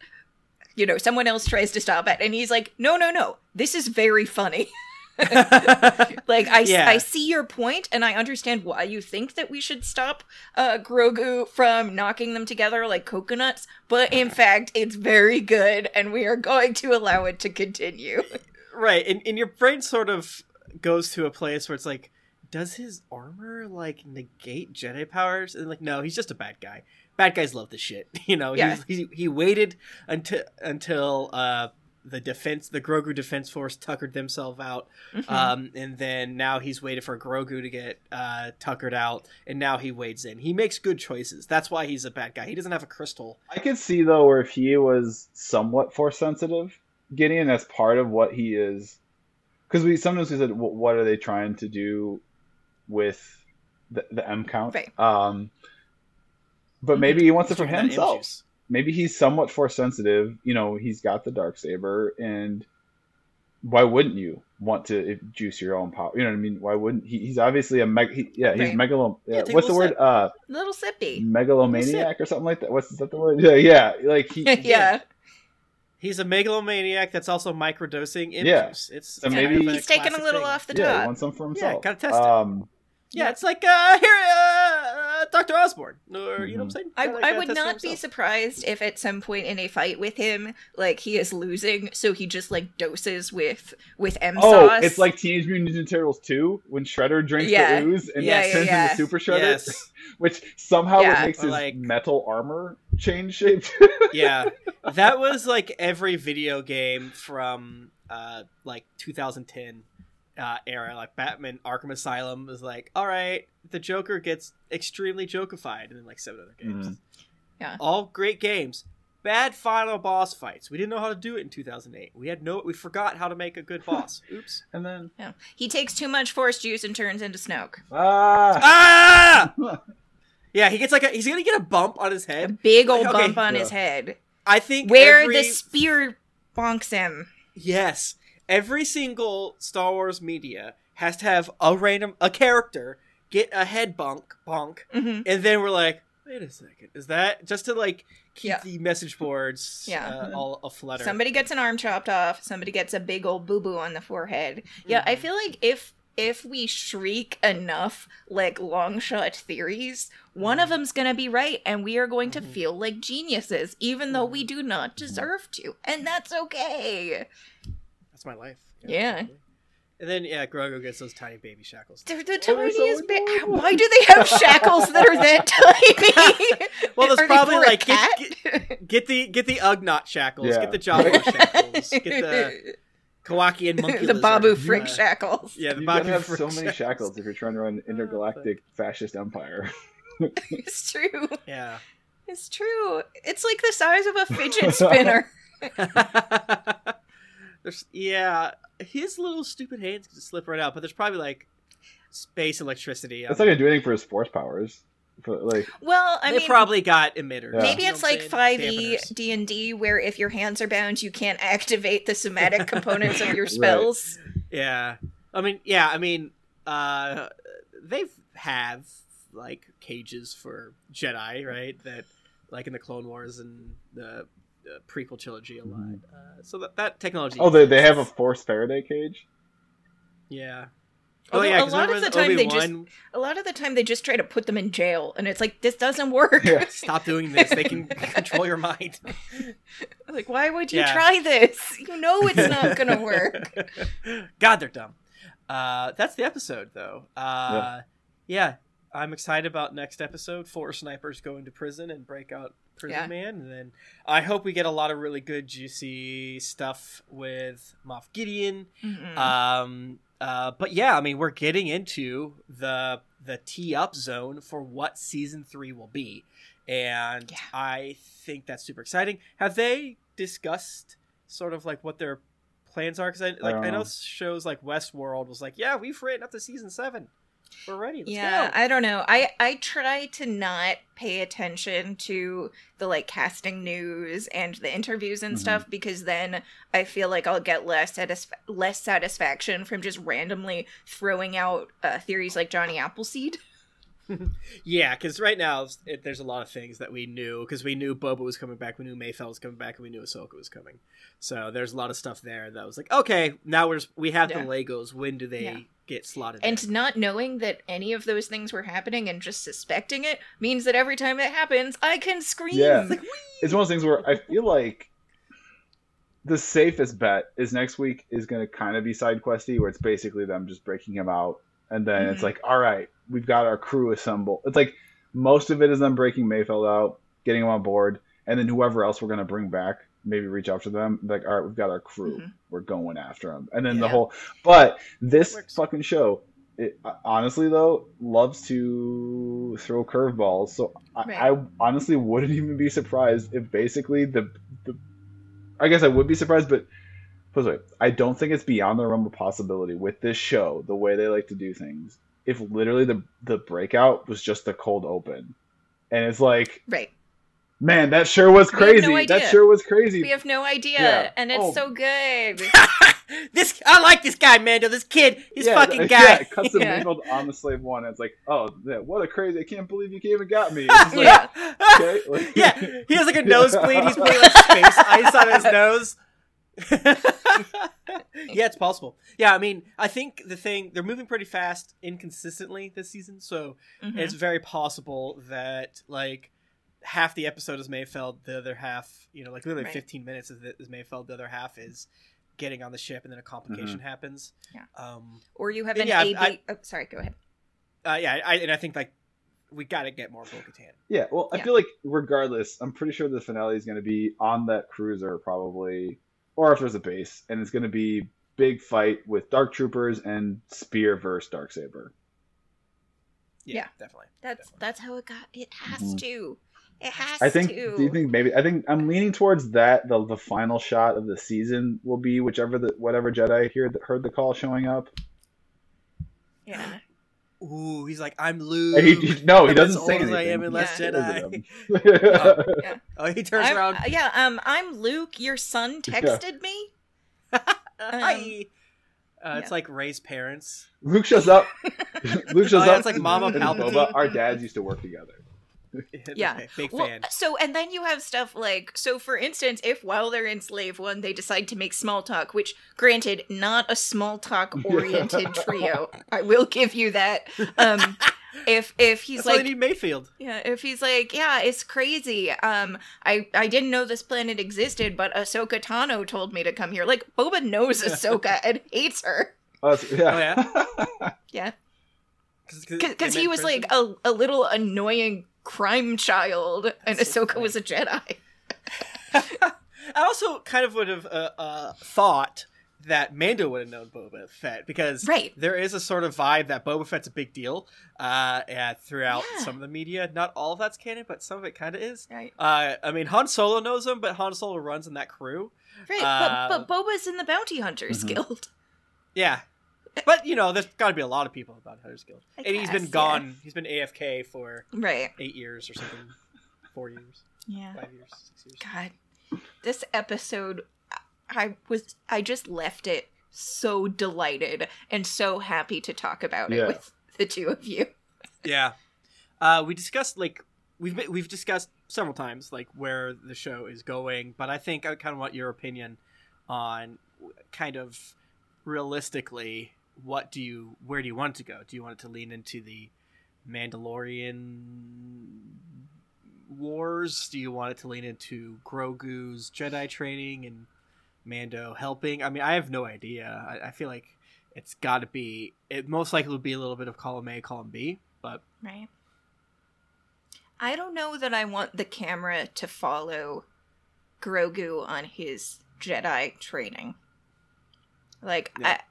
you know, someone else tries to stop it, and he's like, no, no, no, this is very funny. Like I, Yeah. I see your point, and I understand why you think that we should stop uh, Grogu from knocking them together like coconuts. But in fact, it's very good, and we are going to allow it to continue. right, and, and your brain sort of goes to a place where it's like, does his armor like negate Jedi powers? And like, no, he's just a bad guy. Bad guys love this shit. You know, Yeah. he's, he he waited until until uh the defense the Grogu defense force tuckered themselves out. Mhm. Um, and then now he's waited for Grogu to get uh, tuckered out, and now he wades in. He makes good choices. That's why he's a bad guy. He doesn't have a crystal. I could see though where if he was somewhat force sensitive, Gideon, that's part of what he is. Because we sometimes we said, what are they trying to do with the, the M count? Right. Um, but maybe he wants it for drinking that M himself. Maybe he's somewhat force sensitive. You know, he's got the dark saber, and why wouldn't you want to juice your own power? You know what I mean? Why wouldn't he? He's obviously a meg. He, yeah, he's Right. megalo. Yeah, Yeah, what's the little word? Uh, Little sippy. megalomaniac or something like that. What's is that the word? Yeah, yeah. Like he. yeah. He's a megalomaniac that's also microdosing M Yeah. juice. It's So maybe- kind of a He's taking a little thing. off the yeah, he wants some for himself. Yeah, gotta test it. um, Yeah, it's like uh, here, uh, Doctor Osborn, or you know what I'm saying? I, Gotta- I would test it not be surprised if at some point in a fight with him, like he is losing, so he just like doses with with M Oh, sauce. it's like Teenage Mutant Ninja Turtles 2 when Shredder drinks Yeah. the ooze and Yeah, it yeah, turns yeah. into Super Shredder, Yes, which somehow Yeah. it makes Or his like- metal armor change shape. yeah, that was like every video game from uh like 2010 uh era. Like Batman Arkham Asylum was like, all right, the Joker gets extremely jokified, and then like seven other games. Mhm. Yeah. all great games. Bad final boss fights. We didn't know how to do it in 2008. We had no. We forgot how to make a good boss. Oops. and then Yeah. He takes too much force juice and turns into Snoke. ah, Ah! Yeah, he gets like a. He's gonna get a bump on his A head. big old Okay. bump on Yeah. his head. I think Where every, the spear bonks him. Yes, every single Star Wars media has to have a random a character get a head bonk bonk, hmm and then we're like, wait a second, is that just to like keep Yeah. the message boards Yeah. uh, all aflutter? Somebody gets an arm chopped off. Somebody gets a big old boo boo on the forehead. Yeah, I Mhm. feel like if if we shriek enough like long shot theories, one of Mhm. them's gonna be right, and we are going to feel like geniuses, even though we do not deserve to, and that's okay. That's my life. Yeah. totally. And then yeah, Grogu gets those tiny baby shackles. They're the Oh, they're so tiniest Why do they have shackles that are that tiny? Well, there's Are probably like get, cat? get the get the Ugnaught shackles, Yeah. get the Jawa shackles, get the Kowakian monkey the lizard. Babu Frick Uh, shackles. Yeah, the you Babu gotta have Frick so many shackles if you're trying to run intergalactic fascist empire. It's true. Yeah. It's true. It's like the size of a fidget spinner. There's yeah, his little stupid hands can just slip right out, but there's probably like space electricity. That's not gonna do anything for his force powers. For, like, Well, I they mean, probably got emitters. Yeah. maybe it's like 5e Dampeners. D&D where if your hands are bound, you can't activate the somatic components of your Right. spells. Yeah, I mean, yeah, I mean, uh, they've have like cages for Jedi, right? That like in the Clone Wars and the, the prequel trilogy a lot. Mhm. Uh, so that that technology. oh, they they have a force Faraday cage. yeah. Although oh yeah, a 'cause lot of the time they just- A lot of the time they just try to put them in jail and it's like this doesn't work. Yeah. stop doing this. They can control your mind. like why would you Yeah. try this? You know it's not going to work. God, they're dumb. Uh, that's the episode, though. Uh, yeah. I'm excited about next episode. Four snipers go into prison and break out Prison Yeah. Man, and then I hope we get a lot of really good, juicy stuff with Moff Gideon. Mhm. Um, uh, but yeah, I mean, we're getting into the the tee up zone for what season three will be, and Yeah. I think that's super exciting. Have they discussed sort of like what their plans are? Because I like I I know know. shows like Westworld was like, yeah, we've written up to season seven, we're ready. Let's yeah, go. I don't know. I I try to not pay attention to the like casting news and the interviews and Mhm. stuff because then I feel like I'll get less satisf- less satisfaction from just randomly throwing out uh, theories like Johnny Appleseed. Yeah, because right now it, there's a lot of things that we knew because we knew Boba was coming back, we knew Mayfeld was coming back, and we knew Ahsoka was coming. So there's a lot of stuff there that was like, okay, now we're we have Yeah. the Legos. When do they Yeah. get slotted? And in? not knowing that any of those things were happening and just suspecting it means that every time it happens, I can scream. Yeah. it's one of those things where I feel like the safest bet is next week is going to kind of be side questy, where it's basically them just breaking him out, and then it's Mhm. like, all right, we've got our crew assembled. It's like most of it is them breaking Mayfeld out, getting him on board, and then whoever else we're going to bring back, maybe reach out to them, like, all right, we've got our crew, Mhm. we're going after him, and then the whole. But this fucking show. It, honestly, though, loves to throw curveballs. So I, Right. I honestly wouldn't even be surprised if basically the, the I guess I would be surprised, but put it this I don't think it's beyond the realm of possibility with this show, the way they like to do things. If literally the the breakout was just the cold open, and it's like, Right. man, that sure was We have no crazy. that sure was crazy. We have no idea, Yeah. and it's Oh. so good. this I like this guy, Mando. This kid, he's yeah, fucking th- guy. Yeah, it cuts the Yeah. Mayfield on the slave one. And it's like, oh, yeah, what a crazy! I can't believe you came and got me. Like, Yeah. okay, like- yeah, he has like a nosebleed. He's putting like space ice on his nose. yeah, it's possible. Yeah, I mean, I think the thing they're moving pretty fast, inconsistently this season, so Mhm. it's very possible that like half the episode is Mayfeld, the other half, you know, like literally Right. 15 minutes is, is Mayfeld, the other half is getting on the ship, and then a complication happens. Yeah. Um. Or you have an yeah, A B. I- oh, sorry, go ahead. Uh, yeah, I, and I think like we got to get more Bo-Katan. Yeah, well, I Yeah. feel like regardless, I'm pretty sure the finale is going to be on that cruiser probably, or if there's a base, and it's going to be big fight with Dark Troopers and Spear versus Dark Saber. Yeah, Yeah. definitely. That's definitely. that's how it got. It has Mhm. to. It has I think. to. Do you think maybe? I think I'm leaning towards that. The the final shot of the season will be whichever the whatever Jedi heard heard the call showing up. Yeah. Ooh, he's like, I'm Luke. He, he- no, he I'm doesn't say anything. I am in He Last Yeah. Jedi. says it. Yeah. Oh, he turns I'm- around. uh, yeah. Um. I'm Luke. Your son texted me. Hi. Uh, it's yeah. like Rey's parents. Luke shows up. Luke shows Oh, yeah, up. it's like Mama and Palpatine. Boba, Our dads used to work together. Yeah. Okay, big Well, fan. so and then you have stuff like so. For instance, if while they're in Slave One, they decide to make small talk, which, granted, not a small talk oriented trio. I will give you that. Um. If if he's That's like they need Mayfield. Yeah, if he's like, yeah, it's crazy. Um, I I didn't know this planet existed, but Ahsoka Tano told me to come here. Like Boba knows Ahsoka and hates her. Oh, that's- yeah. Yeah, Cause, because he was like a a little annoying crime child, and That's so Ahsoka was a Jedi. I also kind of would have uh, uh, thought that Mando would have known Boba Fett because Right. there is a sort of vibe that Boba Fett's a big deal uh, throughout Yeah. some of the media. Not all of that's canon, but some of it kind of is. Right, Uh, I mean, Han Solo knows him, but Han Solo runs in that crew. right. Uh, but but Boba's in the Bounty Hunters Mhm. Guild. Yeah. But you know, there's got to be a lot of people about Hunter's Guild, I and he's been guess, gone. He's been AFK for Right. eight years or something, four years, Yeah. five years, six years. God, this episode, I was I just left it so delighted and so happy to talk about it with the two of you. Yeah. Uh, we discussed like we've been, we've discussed several times like where the show is going, but I think I kind of want your opinion on kind of realistically what do you where do you want it to go? Do you want it to lean into the Mandalorian wars? Do you want it to lean into Grogu's Jedi training and Mando helping? I mean, I have no idea. I, I feel like it's got to be. It most likely would be a little bit of column A, column B, but Right. I don't know that I want the camera to follow Grogu on his Jedi training. Like Yeah.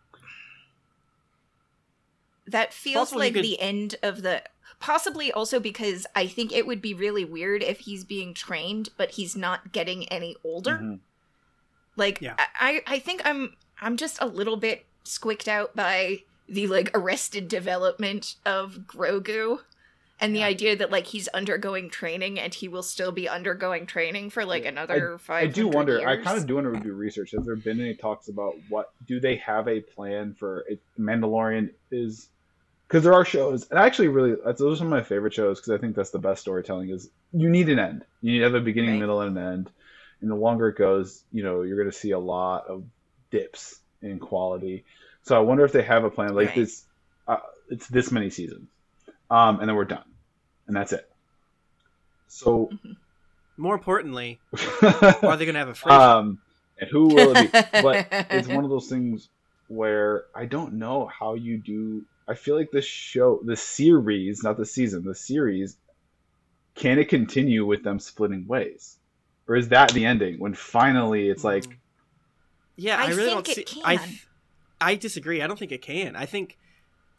I that feels Possibly like could- the end of the possibly also because I think it would be really weird if he's being trained but he's not getting any older. Mhm. Like Yeah. I I think I'm I'm just a little bit squicked out by the like arrested development of Grogu and the Yeah. idea that like he's undergoing training and he will still be undergoing training for like another five. I do wonder. I kind of do want to do research. Has there been any talks about what do they have a plan for it, Mandalorian is? Because there are shows, and I actually really that's those are some of my favorite shows because I think that's the best storytelling. Is you need an end. You need to have a beginning, Right. middle, and an end. And the longer it goes, you know, you're going to see a lot of dips in quality. So I wonder if they have a plan like Right. this. Uh, it's this many seasons, um, and then we're done, and that's it. So. More importantly, are they going to have a Frasier? Um, and who will it be? but it's one of those things where I don't know how you do. I feel like the show, the series, not the season, the series, can it continue with them splitting ways, or is that the ending when finally it's hmm. like, yeah, I, I really think don't it see. I can. th- I disagree. I don't think it can. I think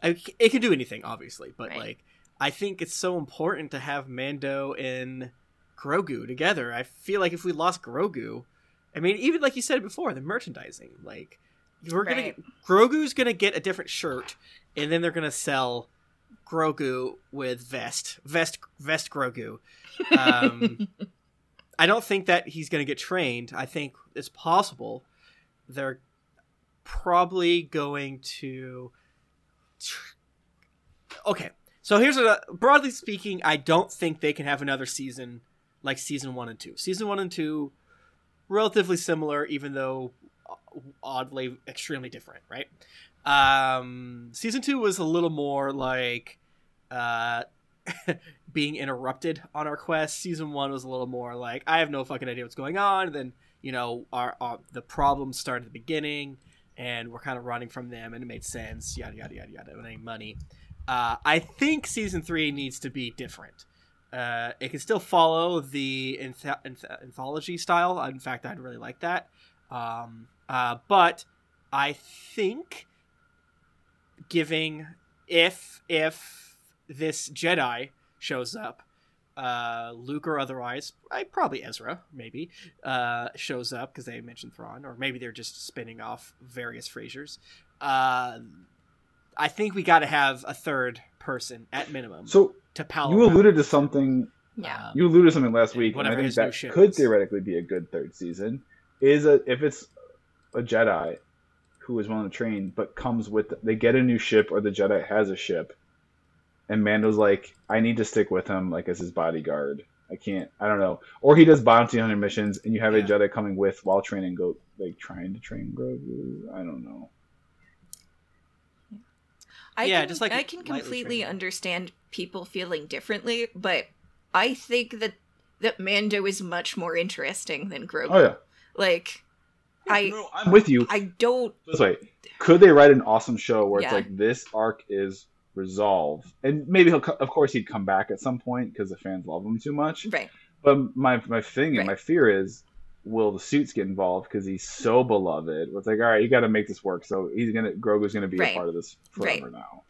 I, it can do anything, obviously, but Right. like I think it's so important to have Mando and Grogu together. I feel like if we lost Grogu, I mean, even like you said before, the merchandising, like we're gonna Grogu's gonna get a different shirt, and then they're gonna sell Grogu with vest, vest, vest Grogu. Um, I don't think that he's going to get trained. I think it's possible they're probably going to. Okay, so here's a broadly speaking. I don't think they can have another season like season one and two. Season one and two, relatively similar, even though oddly extremely different, right? Um, season two was a little more like uh, being interrupted on our quest. Season one was a little more like I have no fucking idea what's going on. And then you know our, our the problems start at the beginning, and we're kind of running from them, and it made sense. Yada yada yada yada. With any money, uh, I think season three needs to be different. Uh, it can still follow the anth- anth- anthology style. In fact, I'd really like that. Um, uh, but I think giving if if this Jedi shows up, uh, Luke or otherwise, I probably Ezra maybe uh, shows up because they mentioned Thrawn, or maybe they're just spinning off various Frasers. Uh, I think we got to have a third person at minimum so to pal. you around. alluded to something. yeah. You alluded to something last week, and I think that could is. theoretically be a good third season. Is a if it's a Jedi who is willing to train, but comes with they get a new ship or the Jedi has a ship, and Mando's like, I need to stick with him like as his bodyguard. I can't. I don't know. Or he does bounty hunter missions, and you have a Jedi coming with while training go like trying to train Grogu. I don't know. I Yeah, can, just like I can completely training. understand people feeling differently, but I think that that Mando is much more interesting than Grogu. Oh yeah, Like, I No, I'm with you. I don't. this way could they write an awesome show where it's like this arc is resolved and maybe he'll of course he'd come back at some point because the fans love him too much Right. but my my thing and my fear is will the suits get involved because he's so beloved it's like all right you got to make this work so he's gonna grogu's gonna be Right. a part of this Right. forever now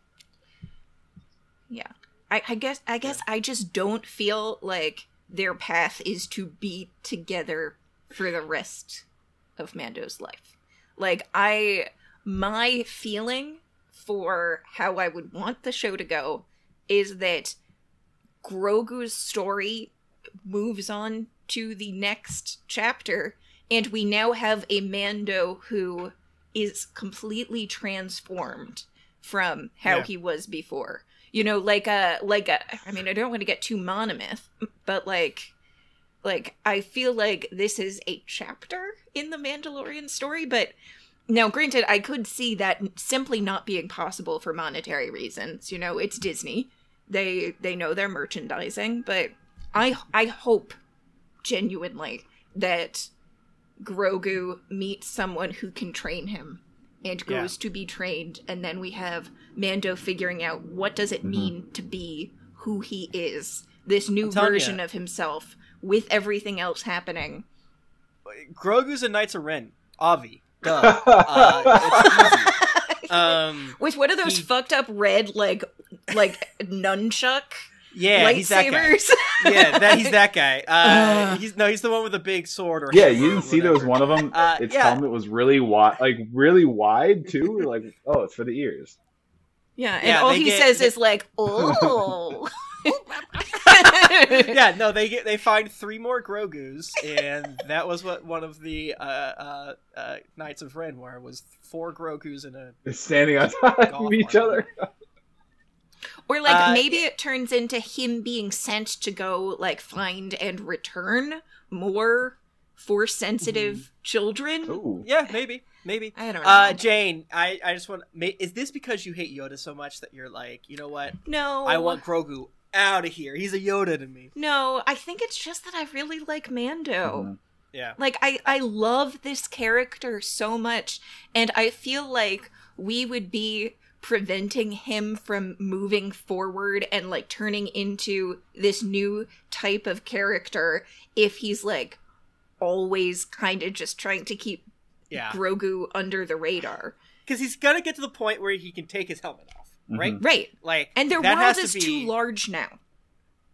Yeah, I, I guess I guess I just don't feel like their path is to be together for the rest of Mando's life. Like I my feeling for how I would want the show to go is that Grogu's story moves on to the next chapter and we now have a Mando who is completely transformed from how Yeah. he was before you know like a like a i mean i don't want to get too monomyth but like like i feel like this is a chapter in the mandalorian story but now granted i could see that simply not being possible for monetary reasons you know it's disney they they know their merchandising but i i hope genuinely that grogu meets someone who can train him and Yeah. goes to be trained and then we have mando figuring out what does it Mhm. mean to be who he is this new version ya. of himself with everything else happening Grogu's a Knights of Ren. Avi. Duh. Uh, it's easy. Um, with one of those he- fucked up red like like nunchuck Yeah, he's that guy. lightsabers. Yeah, that he's that guy. Uh, he's no, he's the one with the big sword. Or Yeah, you didn't see there was one of them. Uh, its yeah. helmet was really wide, like really wide too. Like, oh, it's for the ears. yeah, and Yeah, all he get- says they- is like, "Oh." yeah, no, they get they find three more Grogu's, and that was what one of the uh, uh, uh, Knights of Ren were was four Grogu's in a It's standing on top of each other. Or like Uh, maybe it turns into him being sent to go like find and return more force sensitive children. Ooh. yeah, maybe, maybe. I don't know. Uh, Jane, I, I just want. ma- Is this because you hate Yoda so much that you're like, you know what? no, I want Grogu out of here. He's a Yoda to me. No, I think it's just that I really like Mando. Mhm. Yeah. Like I I love this character so much and I feel like we would be preventing him from moving forward and like turning into this new type of character if he's like always kind of just trying to keep Yeah. Grogu under the radar. Because he's gonna get to the point where he can take his helmet off, right? Mm-hmm. Right. Like, And their that world has is to be, too large now.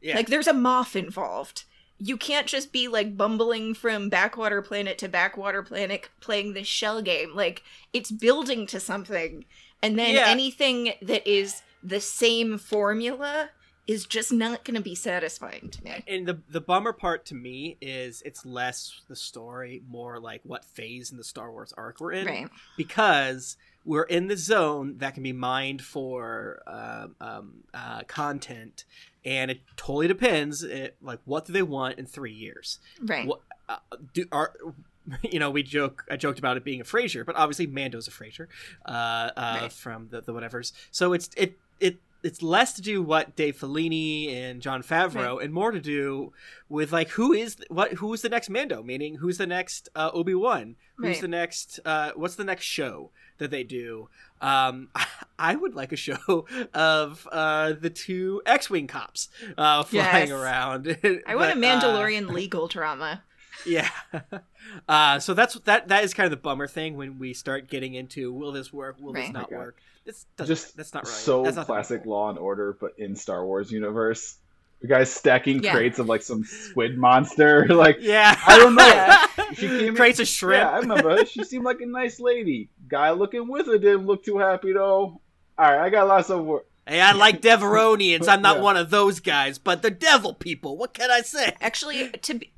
Yeah. Like there's a moth involved. You can't just be like bumbling from backwater planet to backwater planet playing this shell game. Like it's building to something. And then Yeah. anything that is the same formula is just not going to be satisfying to me. and the the bummer part to me is it's less the story, more like what phase in the Star Wars arc we're in. Right. because we're in the zone that can be mined for um, um, uh, content, and it totally depends. It, like, what do they want in three years? Right. What uh, do are you know? We joke. I joked about it being a Frasier, but obviously Mando's a Frasier uh, uh, Right. from the the whatevers. So it's it it. It's less to do what Dave Filoni and Jon Favreau, and more to do with like who is what who's the next Mando, meaning who's the next uh, Obi Wan, who's Right. the next uh, what's the next show that they do. Um, I would like a show of uh, the two X-wing cops uh, flying Yes. around. I want a uh, Mandalorian legal drama. Yeah. Uh, so that's that. That is kind of the bummer thing when we start getting into will this work? Will this not Okay. work? This doesn't, Just that's not right. so that's not classic. Law and Order, but in Star Wars universe. The guy's stacking Yeah. crates of like some squid monster. like Yeah, I don't know. She came in- Crates of shrimp. Yeah, I remember. she seemed like a nice lady. Guy looking with her didn't look too happy though. All right, I got lots of work. Hey, I like Devaronians. I'm not Yeah. one of those guys, but the devil people. What can I say? Actually, to be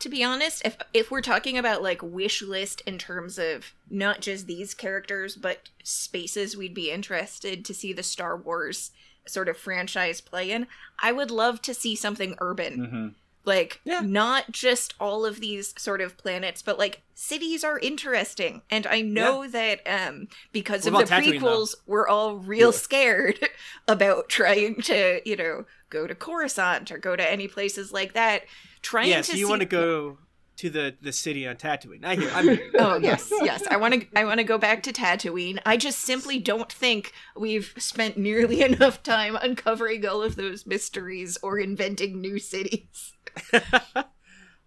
to be honest, if if we're talking about like wish list in terms of not just these characters but spaces we'd be interested to see the Star Wars sort of franchise play in, I would love to see something urban. Mm-hmm. Like Yeah. not just all of these sort of planets, but like cities are interesting. And I know that um because What of the Tatooine, though? prequels, we're all real Yeah. scared about trying to, you know, go to Coruscant or go to any places like that. Trying Yeah, so you see want to go to the the city on Tatooine? I hear. I'm. Oh yes, yes. I want to. I want to go back to Tatooine. I just simply don't think we've spent nearly enough time uncovering all of those mysteries or inventing new cities.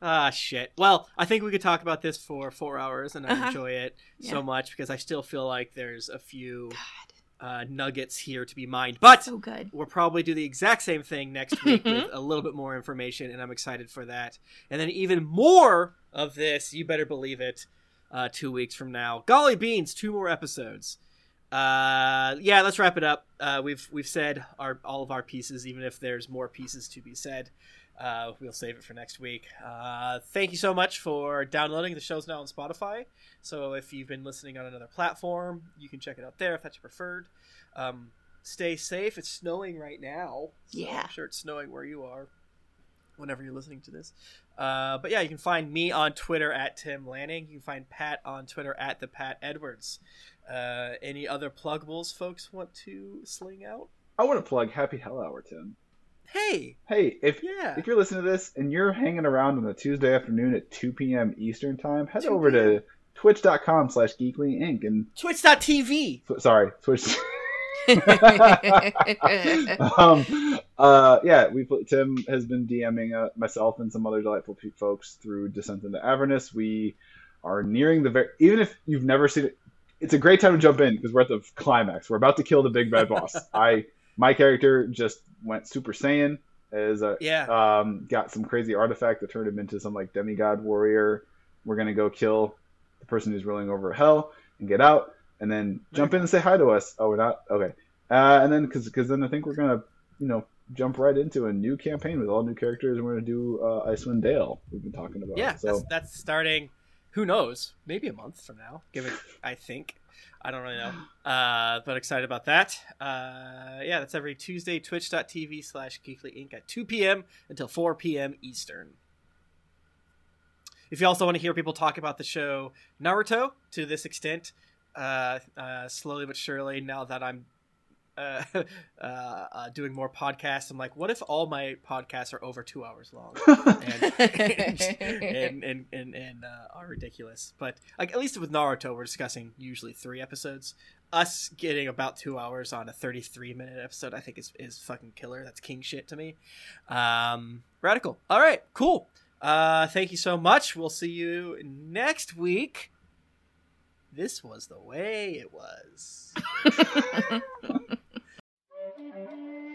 Ah, shit. Well, I think we could talk about this for four hours, and I Uh-huh. enjoy it Yeah. so much because I still feel like there's a few uh, nuggets here to be mined. But So good. we'll probably do the exact same thing next week with a little bit more information, and I'm excited for that. And then even more of this, you better believe it, uh, two weeks from now. Golly beans, two more episodes. Uh, yeah, let's wrap it up. Uh, we've we've said our all of our pieces, even if there's more pieces to be said. Uh, we'll save it for next week. Uh, thank you so much for downloading. The show's now on Spotify, so if you've been listening on another platform, you can check it out there if that's your preferred. Um, stay safe. It's snowing right now. So Yeah. I'm sure it's snowing where you are whenever you're listening to this. Uh, but yeah, you can find me on Twitter at Tim Lanning. You can find Pat on Twitter at the Pat Edwards. Uh, any other pluggables folks want to sling out? I want to plug Happy Hell Hour, Tim. Hey, Hey, if yeah. if you're listening to this and you're hanging around on a Tuesday afternoon at 2 p.m. Eastern time, head over to twitch.com slash geekly inc and Twitch.tv. tw- sorry, Twitch. um, uh, yeah, we put, Tim has been DMing uh, myself and some other delightful folks through Descent into Avernus. We are nearing the very. Even if you've never seen it, it's a great time to jump in because we're at the climax. We're about to kill the big bad boss. I my character just went Super Saiyan. As a, Yeah. um, got some crazy artifact that turned him into some like demigod warrior. We're gonna go kill the person who's ruling over hell and get out, and then jump in and say hi to us. Oh, we're not okay. Uh, and then because because then I think we're gonna you know jump right into a new campaign with all new characters, and we're gonna do uh, Icewind Dale. We've been talking about. yeah, so that's, that's starting. Who knows? Maybe a month from now. Give it. I think. I don't really know. Uh, but excited about that. Uh, yeah, that's every Tuesday. Twitch.tv slash Geekly Inc. at 2 p.m. until 4 p.m. Eastern. If you also want to hear people talk about the show Naruto to this extent, uh, uh, slowly but surely, now that I'm uh, uh, uh, doing more podcasts, I'm like, what if all my podcasts are over two hours long and and and and, and uh, are ridiculous? But like, at least with Naruto, we're discussing usually three episodes. Us getting about two hours on a 33 minute episode, I think is is fucking killer. That's king shit to me. Um, radical. All right, cool. Uh, thank you so much. We'll see you next week. This was the way it was. Thank you.